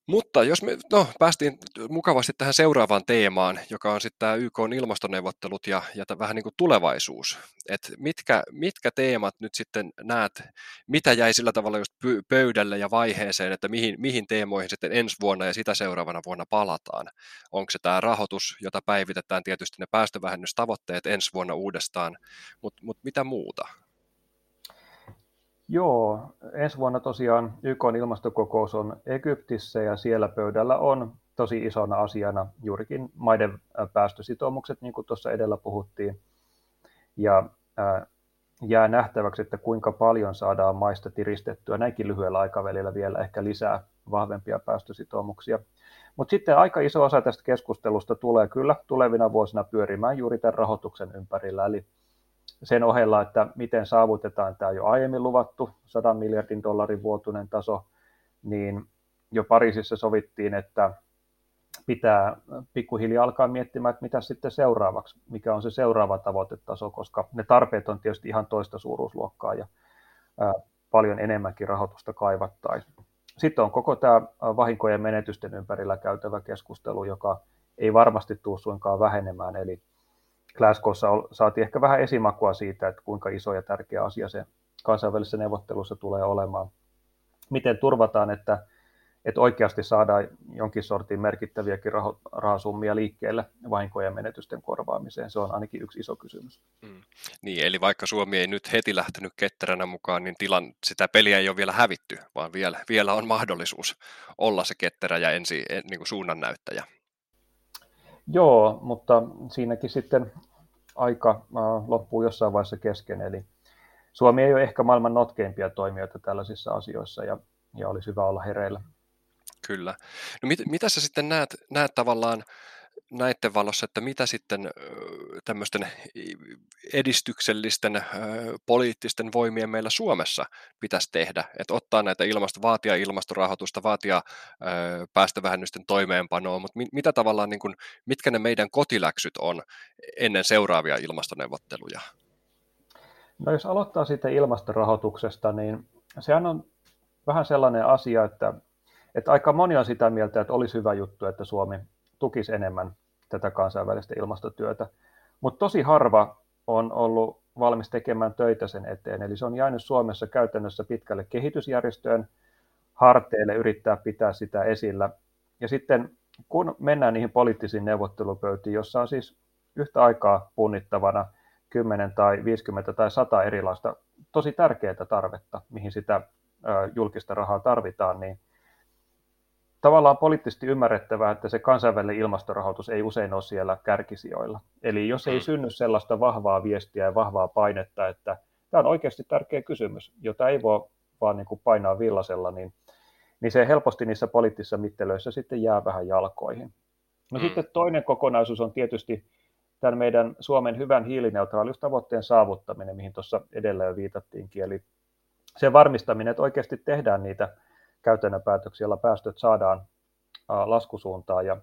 Mutta jos me no, päästiin mukavasti tähän seuraavaan teemaan, joka on sitten tämä YK on ilmastoneuvottelut ja, ja vähän niin kuin tulevaisuus. Et mitkä, mitkä teemat nyt sitten näet, mitä jäi sillä tavalla just pöydälle ja vaiheeseen, että mihin, mihin teemoihin sitten ensi vuonna ja sitä seuraavana vuonna palataan? Onko se tämä rahoitus, jota päivitetään tietysti ne päästövähennystavoitteet ensi vuonna uudestaan, mutta mut mitä muuta? Joo, ensi vuonna tosiaan YK ilmastokokous on Egyptissä ja siellä pöydällä on tosi isona asiana juurikin maiden päästösitoumukset, niin kuin tuossa edellä puhuttiin. Ja ää, jää nähtäväksi, että kuinka paljon saadaan maista tiristettyä näinkin lyhyellä aikavälillä vielä ehkä lisää vahvempia päästösitoumuksia. Mutta sitten aika iso osa tästä keskustelusta tulee kyllä tulevina vuosina pyörimään juuri tämän rahoituksen ympärillä. Eli sen ohella, että miten saavutetaan tämä jo aiemmin luvattu 100 miljardin dollarin vuotuinen taso, niin jo Pariisissa sovittiin, että pitää pikkuhiljaa alkaa miettimään, että mitä sitten seuraavaksi, mikä on se seuraava tavoitetaso, koska ne tarpeet on tietysti ihan toista suuruusluokkaa ja paljon enemmänkin rahoitusta kaivattaisiin. Sitten on koko tämä vahinkojen menetysten ympärillä käytävä keskustelu, joka ei varmasti tule suinkaan vähenemään, eli Glasgowssa saatiin ehkä vähän esimakua siitä, että kuinka iso ja tärkeä asia se kansainvälisessä neuvottelussa tulee olemaan. Miten turvataan, että, että oikeasti saadaan jonkin sortin merkittäviäkin rahasummia liikkeelle vahinkojen menetysten korvaamiseen. Se on ainakin yksi iso kysymys. Mm. Niin, eli vaikka Suomi ei nyt heti lähtenyt ketteränä mukaan, niin tilan, sitä peliä ei ole vielä hävitty, vaan vielä, vielä on mahdollisuus olla se ketterä ja ensi niin kuin suunnannäyttäjä. Joo, mutta siinäkin sitten aika äh, loppuu jossain vaiheessa kesken, eli Suomi ei ole ehkä maailman notkeimpia toimijoita tällaisissa asioissa ja, ja olisi hyvä olla hereillä. Kyllä. No mit, mitä sä sitten näet, näet tavallaan näiden valossa, että mitä sitten tämmöisten edistyksellisten poliittisten voimien meillä Suomessa pitäisi tehdä, että ottaa näitä ilmasto, vaatia ilmastorahoitusta, vaatia päästövähennysten toimeenpanoa, mutta mitä tavallaan, niin kuin, mitkä ne meidän kotiläksyt on ennen seuraavia ilmastoneuvotteluja? No jos aloittaa siitä ilmastorahoituksesta, niin sehän on vähän sellainen asia, että, että aika moni on sitä mieltä, että olisi hyvä juttu, että Suomi tukisi enemmän tätä kansainvälistä ilmastotyötä. Mutta tosi harva on ollut valmis tekemään töitä sen eteen. Eli se on jäänyt Suomessa käytännössä pitkälle kehitysjärjestöön harteille yrittää pitää sitä esillä. Ja sitten kun mennään niihin poliittisiin neuvottelupöytiin, jossa on siis yhtä aikaa punnittavana 10 tai 50 tai 100 erilaista tosi tärkeää tarvetta, mihin sitä julkista rahaa tarvitaan, niin tavallaan poliittisesti ymmärrettävää, että se kansainvälinen ilmastorahoitus ei usein ole siellä kärkisijoilla. Eli jos ei mm. synny sellaista vahvaa viestiä ja vahvaa painetta, että tämä on oikeasti tärkeä kysymys, jota ei voi vaan niin kuin painaa villasella, niin, niin se helposti niissä poliittisissa mittelöissä sitten jää vähän jalkoihin. No mm. sitten toinen kokonaisuus on tietysti tämän meidän Suomen hyvän hiilineutraaliustavoitteen saavuttaminen, mihin tuossa edellä jo viitattiinkin. Eli sen varmistaminen, että oikeasti tehdään niitä käytännön päätöksiä, joilla päästöt saadaan laskusuuntaan. Ja,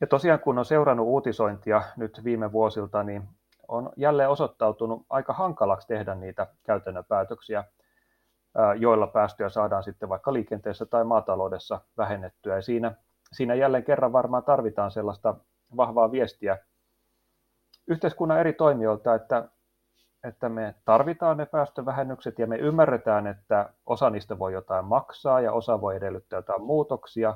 ja tosiaan kun on seurannut uutisointia nyt viime vuosilta, niin on jälleen osoittautunut aika hankalaksi tehdä niitä käytännön päätöksiä, joilla päästöjä saadaan sitten vaikka liikenteessä tai maataloudessa vähennettyä. Ja siinä, siinä jälleen kerran varmaan tarvitaan sellaista vahvaa viestiä yhteiskunnan eri toimijoilta, että että me tarvitaan ne päästövähennykset ja me ymmärretään, että osa niistä voi jotain maksaa ja osa voi edellyttää jotain muutoksia,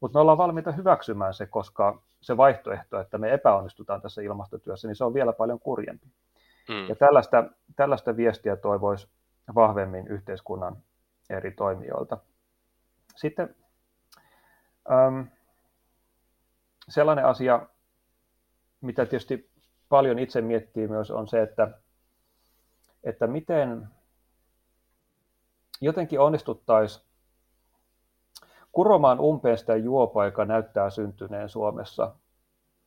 mutta me ollaan valmiita hyväksymään se, koska se vaihtoehto, että me epäonnistutaan tässä ilmastotyössä, niin se on vielä paljon kurjempi. Mm. Ja tällaista, tällaista viestiä toivoisi vahvemmin yhteiskunnan eri toimijoilta. Sitten äm, sellainen asia, mitä tietysti paljon itse miettii myös, on se, että että miten jotenkin onnistuttaisiin kuromaan umpeen sitä juopaa, joka näyttää syntyneen Suomessa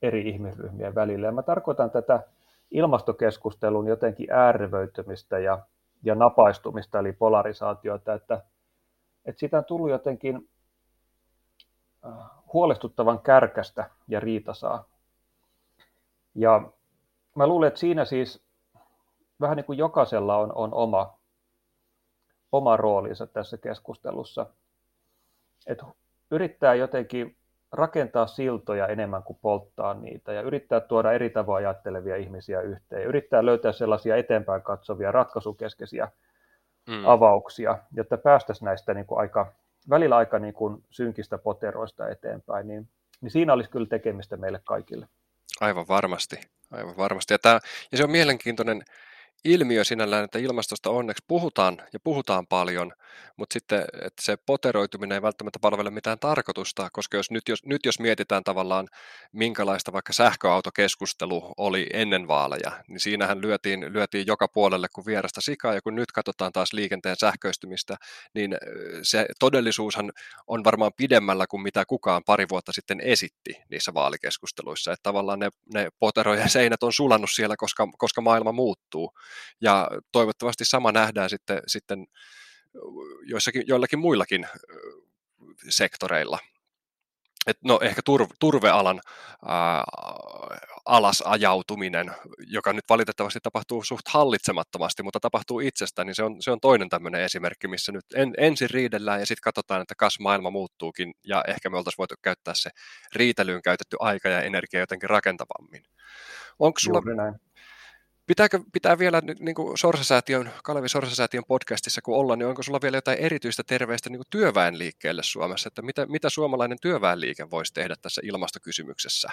eri ihmisryhmien välillä. Ja mä tarkoitan tätä ilmastokeskustelun jotenkin äärevöitymistä ja, ja napaistumista, eli polarisaatiota, että, että siitä on tullut jotenkin äh, huolestuttavan kärkästä ja riitasaa. Ja mä luulen, että siinä siis vähän niin kuin jokaisella on, on oma, oma roolinsa tässä keskustelussa. Että yrittää jotenkin rakentaa siltoja enemmän kuin polttaa niitä ja yrittää tuoda eri tavoin ajattelevia ihmisiä yhteen yrittää löytää sellaisia eteenpäin katsovia ratkaisukeskeisiä mm. avauksia, jotta päästäisiin näistä niin kuin aika, välillä aika niin kuin synkistä poteroista eteenpäin, niin, niin siinä olisi kyllä tekemistä meille kaikille. Aivan varmasti, aivan varmasti. Ja, tämä, ja se on mielenkiintoinen ilmiö sinällään, että ilmastosta onneksi puhutaan ja puhutaan paljon, mutta sitten että se poteroituminen ei välttämättä palvele mitään tarkoitusta, koska jos nyt, jos, nyt jos mietitään tavallaan, minkälaista vaikka sähköautokeskustelu oli ennen vaaleja, niin siinähän lyötiin, lyötiin joka puolelle kuin vierasta sikaa, ja kun nyt katsotaan taas liikenteen sähköistymistä, niin se todellisuushan on varmaan pidemmällä kuin mitä kukaan pari vuotta sitten esitti niissä vaalikeskusteluissa, että tavallaan ne, ne poterojen seinät on sulannut siellä, koska, koska maailma muuttuu, ja toivottavasti sama nähdään sitten, sitten joissakin, joillakin muillakin sektoreilla. Et no ehkä turve, turvealan ää, alasajautuminen, joka nyt valitettavasti tapahtuu suht hallitsemattomasti, mutta tapahtuu itsestään, niin se on, se on toinen tämmöinen esimerkki, missä nyt en, ensin riidellään ja sitten katsotaan, että kas maailma muuttuukin ja ehkä me oltaisiin voitu käyttää se riitelyyn käytetty aika ja energia jotenkin rakentavammin. Onko sulla, Pitääkö pitää vielä niin kuin Sorsasäätiön, Kalevi Sorsasäätiön podcastissa kun ollaan, niin onko sulla vielä jotain erityistä terveistä niin kuin työväenliikkeelle Suomessa, että mitä, mitä suomalainen työväenliike voisi tehdä tässä ilmastokysymyksessä?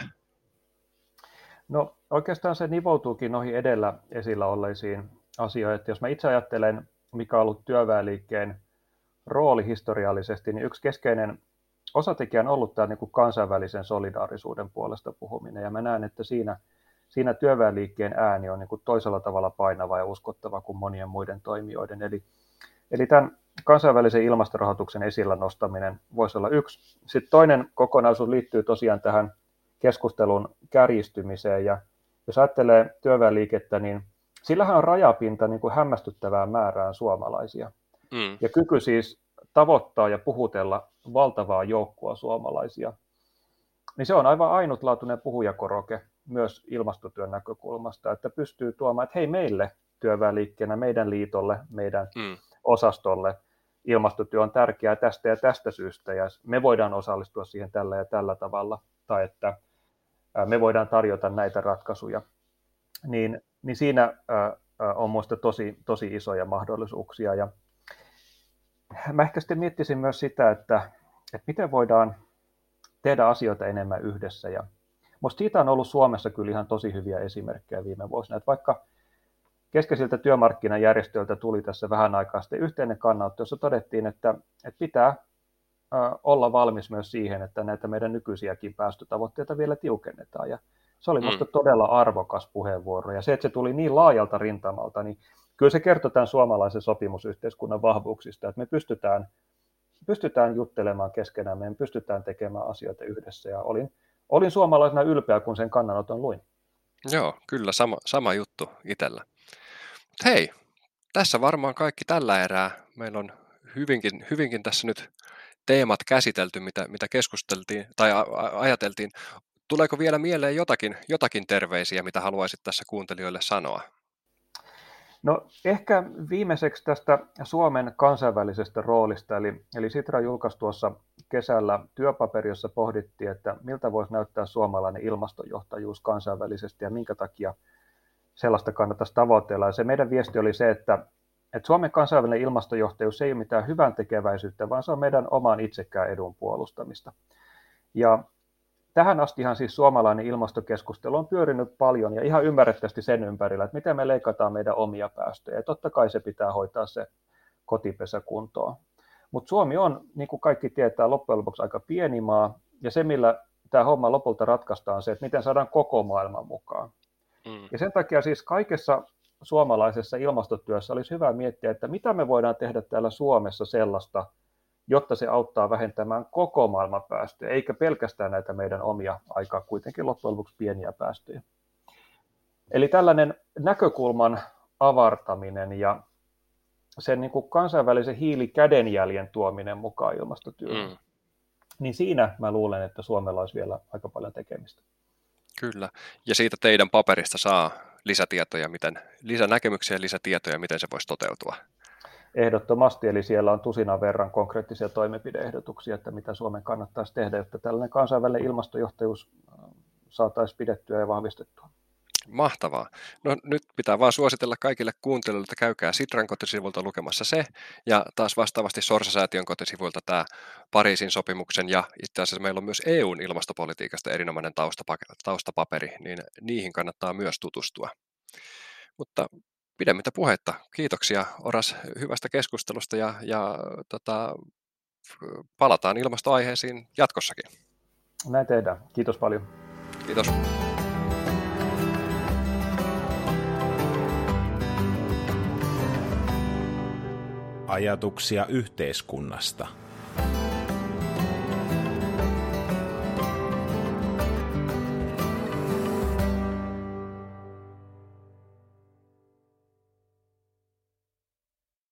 No oikeastaan se nivoutuukin noihin edellä esillä olleisiin asioihin, että jos mä itse ajattelen, mikä on ollut työväenliikkeen rooli historiallisesti, niin yksi keskeinen osatekijä on ollut tämä niin kuin kansainvälisen solidaarisuuden puolesta puhuminen, ja mä näen, että siinä – siinä työväenliikkeen ääni on niin kuin toisella tavalla painava ja uskottava kuin monien muiden toimijoiden. Eli, eli tämän kansainvälisen ilmastorahoituksen esillä nostaminen voisi olla yksi. Sitten toinen kokonaisuus liittyy tosiaan tähän keskustelun kärjistymiseen. Ja jos ajattelee työväenliikettä, niin sillähän on rajapinta niin kuin hämmästyttävään määrään suomalaisia. Mm. Ja kyky siis tavoittaa ja puhutella valtavaa joukkoa suomalaisia. Niin se on aivan ainutlaatuinen puhujakoroke myös ilmastotyön näkökulmasta, että pystyy tuomaan, että hei meille työväenliikkeenä, meidän liitolle, meidän mm. osastolle ilmastotyö on tärkeää tästä ja tästä syystä ja me voidaan osallistua siihen tällä ja tällä tavalla tai että me voidaan tarjota näitä ratkaisuja. Niin, niin siinä on minusta tosi, tosi isoja mahdollisuuksia. Ja mä ehkä sitten miettisin myös sitä, että, että miten voidaan tehdä asioita enemmän yhdessä. Ja Minusta siitä on ollut Suomessa kyllä ihan tosi hyviä esimerkkejä viime vuosina, että vaikka keskeisiltä työmarkkinajärjestöiltä tuli tässä vähän aikaa sitten yhteinen kannanotto, jossa todettiin, että, että pitää olla valmis myös siihen, että näitä meidän nykyisiäkin päästötavoitteita vielä tiukennetaan. Ja se oli minusta mm. todella arvokas puheenvuoro. Ja se, että se tuli niin laajalta rintamalta, niin kyllä se kertoo tämän suomalaisen sopimusyhteiskunnan vahvuuksista, että me pystytään, pystytään juttelemaan keskenään, me pystytään tekemään asioita yhdessä. Ja olin, olin suomalaisena ylpeä, kun sen kannanoton luin. Joo, kyllä sama, sama juttu itsellä. Hei, tässä varmaan kaikki tällä erää. Meillä on hyvinkin, hyvinkin tässä nyt teemat käsitelty, mitä, mitä keskusteltiin tai ajateltiin. Tuleeko vielä mieleen jotakin, jotakin terveisiä, mitä haluaisit tässä kuuntelijoille sanoa? No ehkä viimeiseksi tästä Suomen kansainvälisestä roolista, eli, eli Sitra julkaisi tuossa kesällä työpaperi, jossa pohdittiin, että miltä voisi näyttää suomalainen ilmastojohtajuus kansainvälisesti ja minkä takia sellaista kannattaisi tavoitella. Ja se meidän viesti oli se, että, että Suomen kansainvälinen ilmastojohtajuus ei ole mitään hyvän tekeväisyyttä, vaan se on meidän oman itsekään edun puolustamista. Ja tähän astihan siis suomalainen ilmastokeskustelu on pyörinyt paljon ja ihan ymmärrettävästi sen ympärillä, että miten me leikataan meidän omia päästöjä. Ja totta kai se pitää hoitaa se kotipesä kuntoon. Mutta Suomi on, niin kuin kaikki tietää, loppujen lopuksi aika pieni maa, ja se, millä tämä homma lopulta ratkaistaan, on se, että miten saadaan koko maailman mukaan. Mm. Ja sen takia siis kaikessa suomalaisessa ilmastotyössä olisi hyvä miettiä, että mitä me voidaan tehdä täällä Suomessa sellaista, jotta se auttaa vähentämään koko maailman päästöjä, eikä pelkästään näitä meidän omia aikaa kuitenkin loppujen lopuksi pieniä päästöjä. Eli tällainen näkökulman avartaminen ja sen niin kuin kansainvälisen hiilikädenjäljen tuominen mukaan ilmastotyöhön, mm. niin siinä mä luulen, että Suomella olisi vielä aika paljon tekemistä. Kyllä, ja siitä teidän paperista saa lisätietoja, miten, lisänäkemyksiä ja lisätietoja, miten se voisi toteutua. Ehdottomasti, eli siellä on tusinan verran konkreettisia toimenpideehdotuksia, että mitä Suomen kannattaisi tehdä, jotta tällainen kansainvälinen ilmastojohtajuus äh, saataisiin pidettyä ja vahvistettua. Mahtavaa. No nyt pitää vaan suositella kaikille kuuntelijoille, että käykää Sitran kotisivuilta lukemassa se, ja taas vastaavasti Sorsa-säätiön kotisivuilta tämä Pariisin sopimuksen, ja itse asiassa meillä on myös EUn ilmastopolitiikasta erinomainen taustapaperi, niin niihin kannattaa myös tutustua. Mutta pidemmittä puhetta. Kiitoksia Oras hyvästä keskustelusta, ja, ja tota, palataan ilmastoaiheisiin jatkossakin. Näin tehdään. Kiitos paljon. Kiitos. Ajatuksia yhteiskunnasta –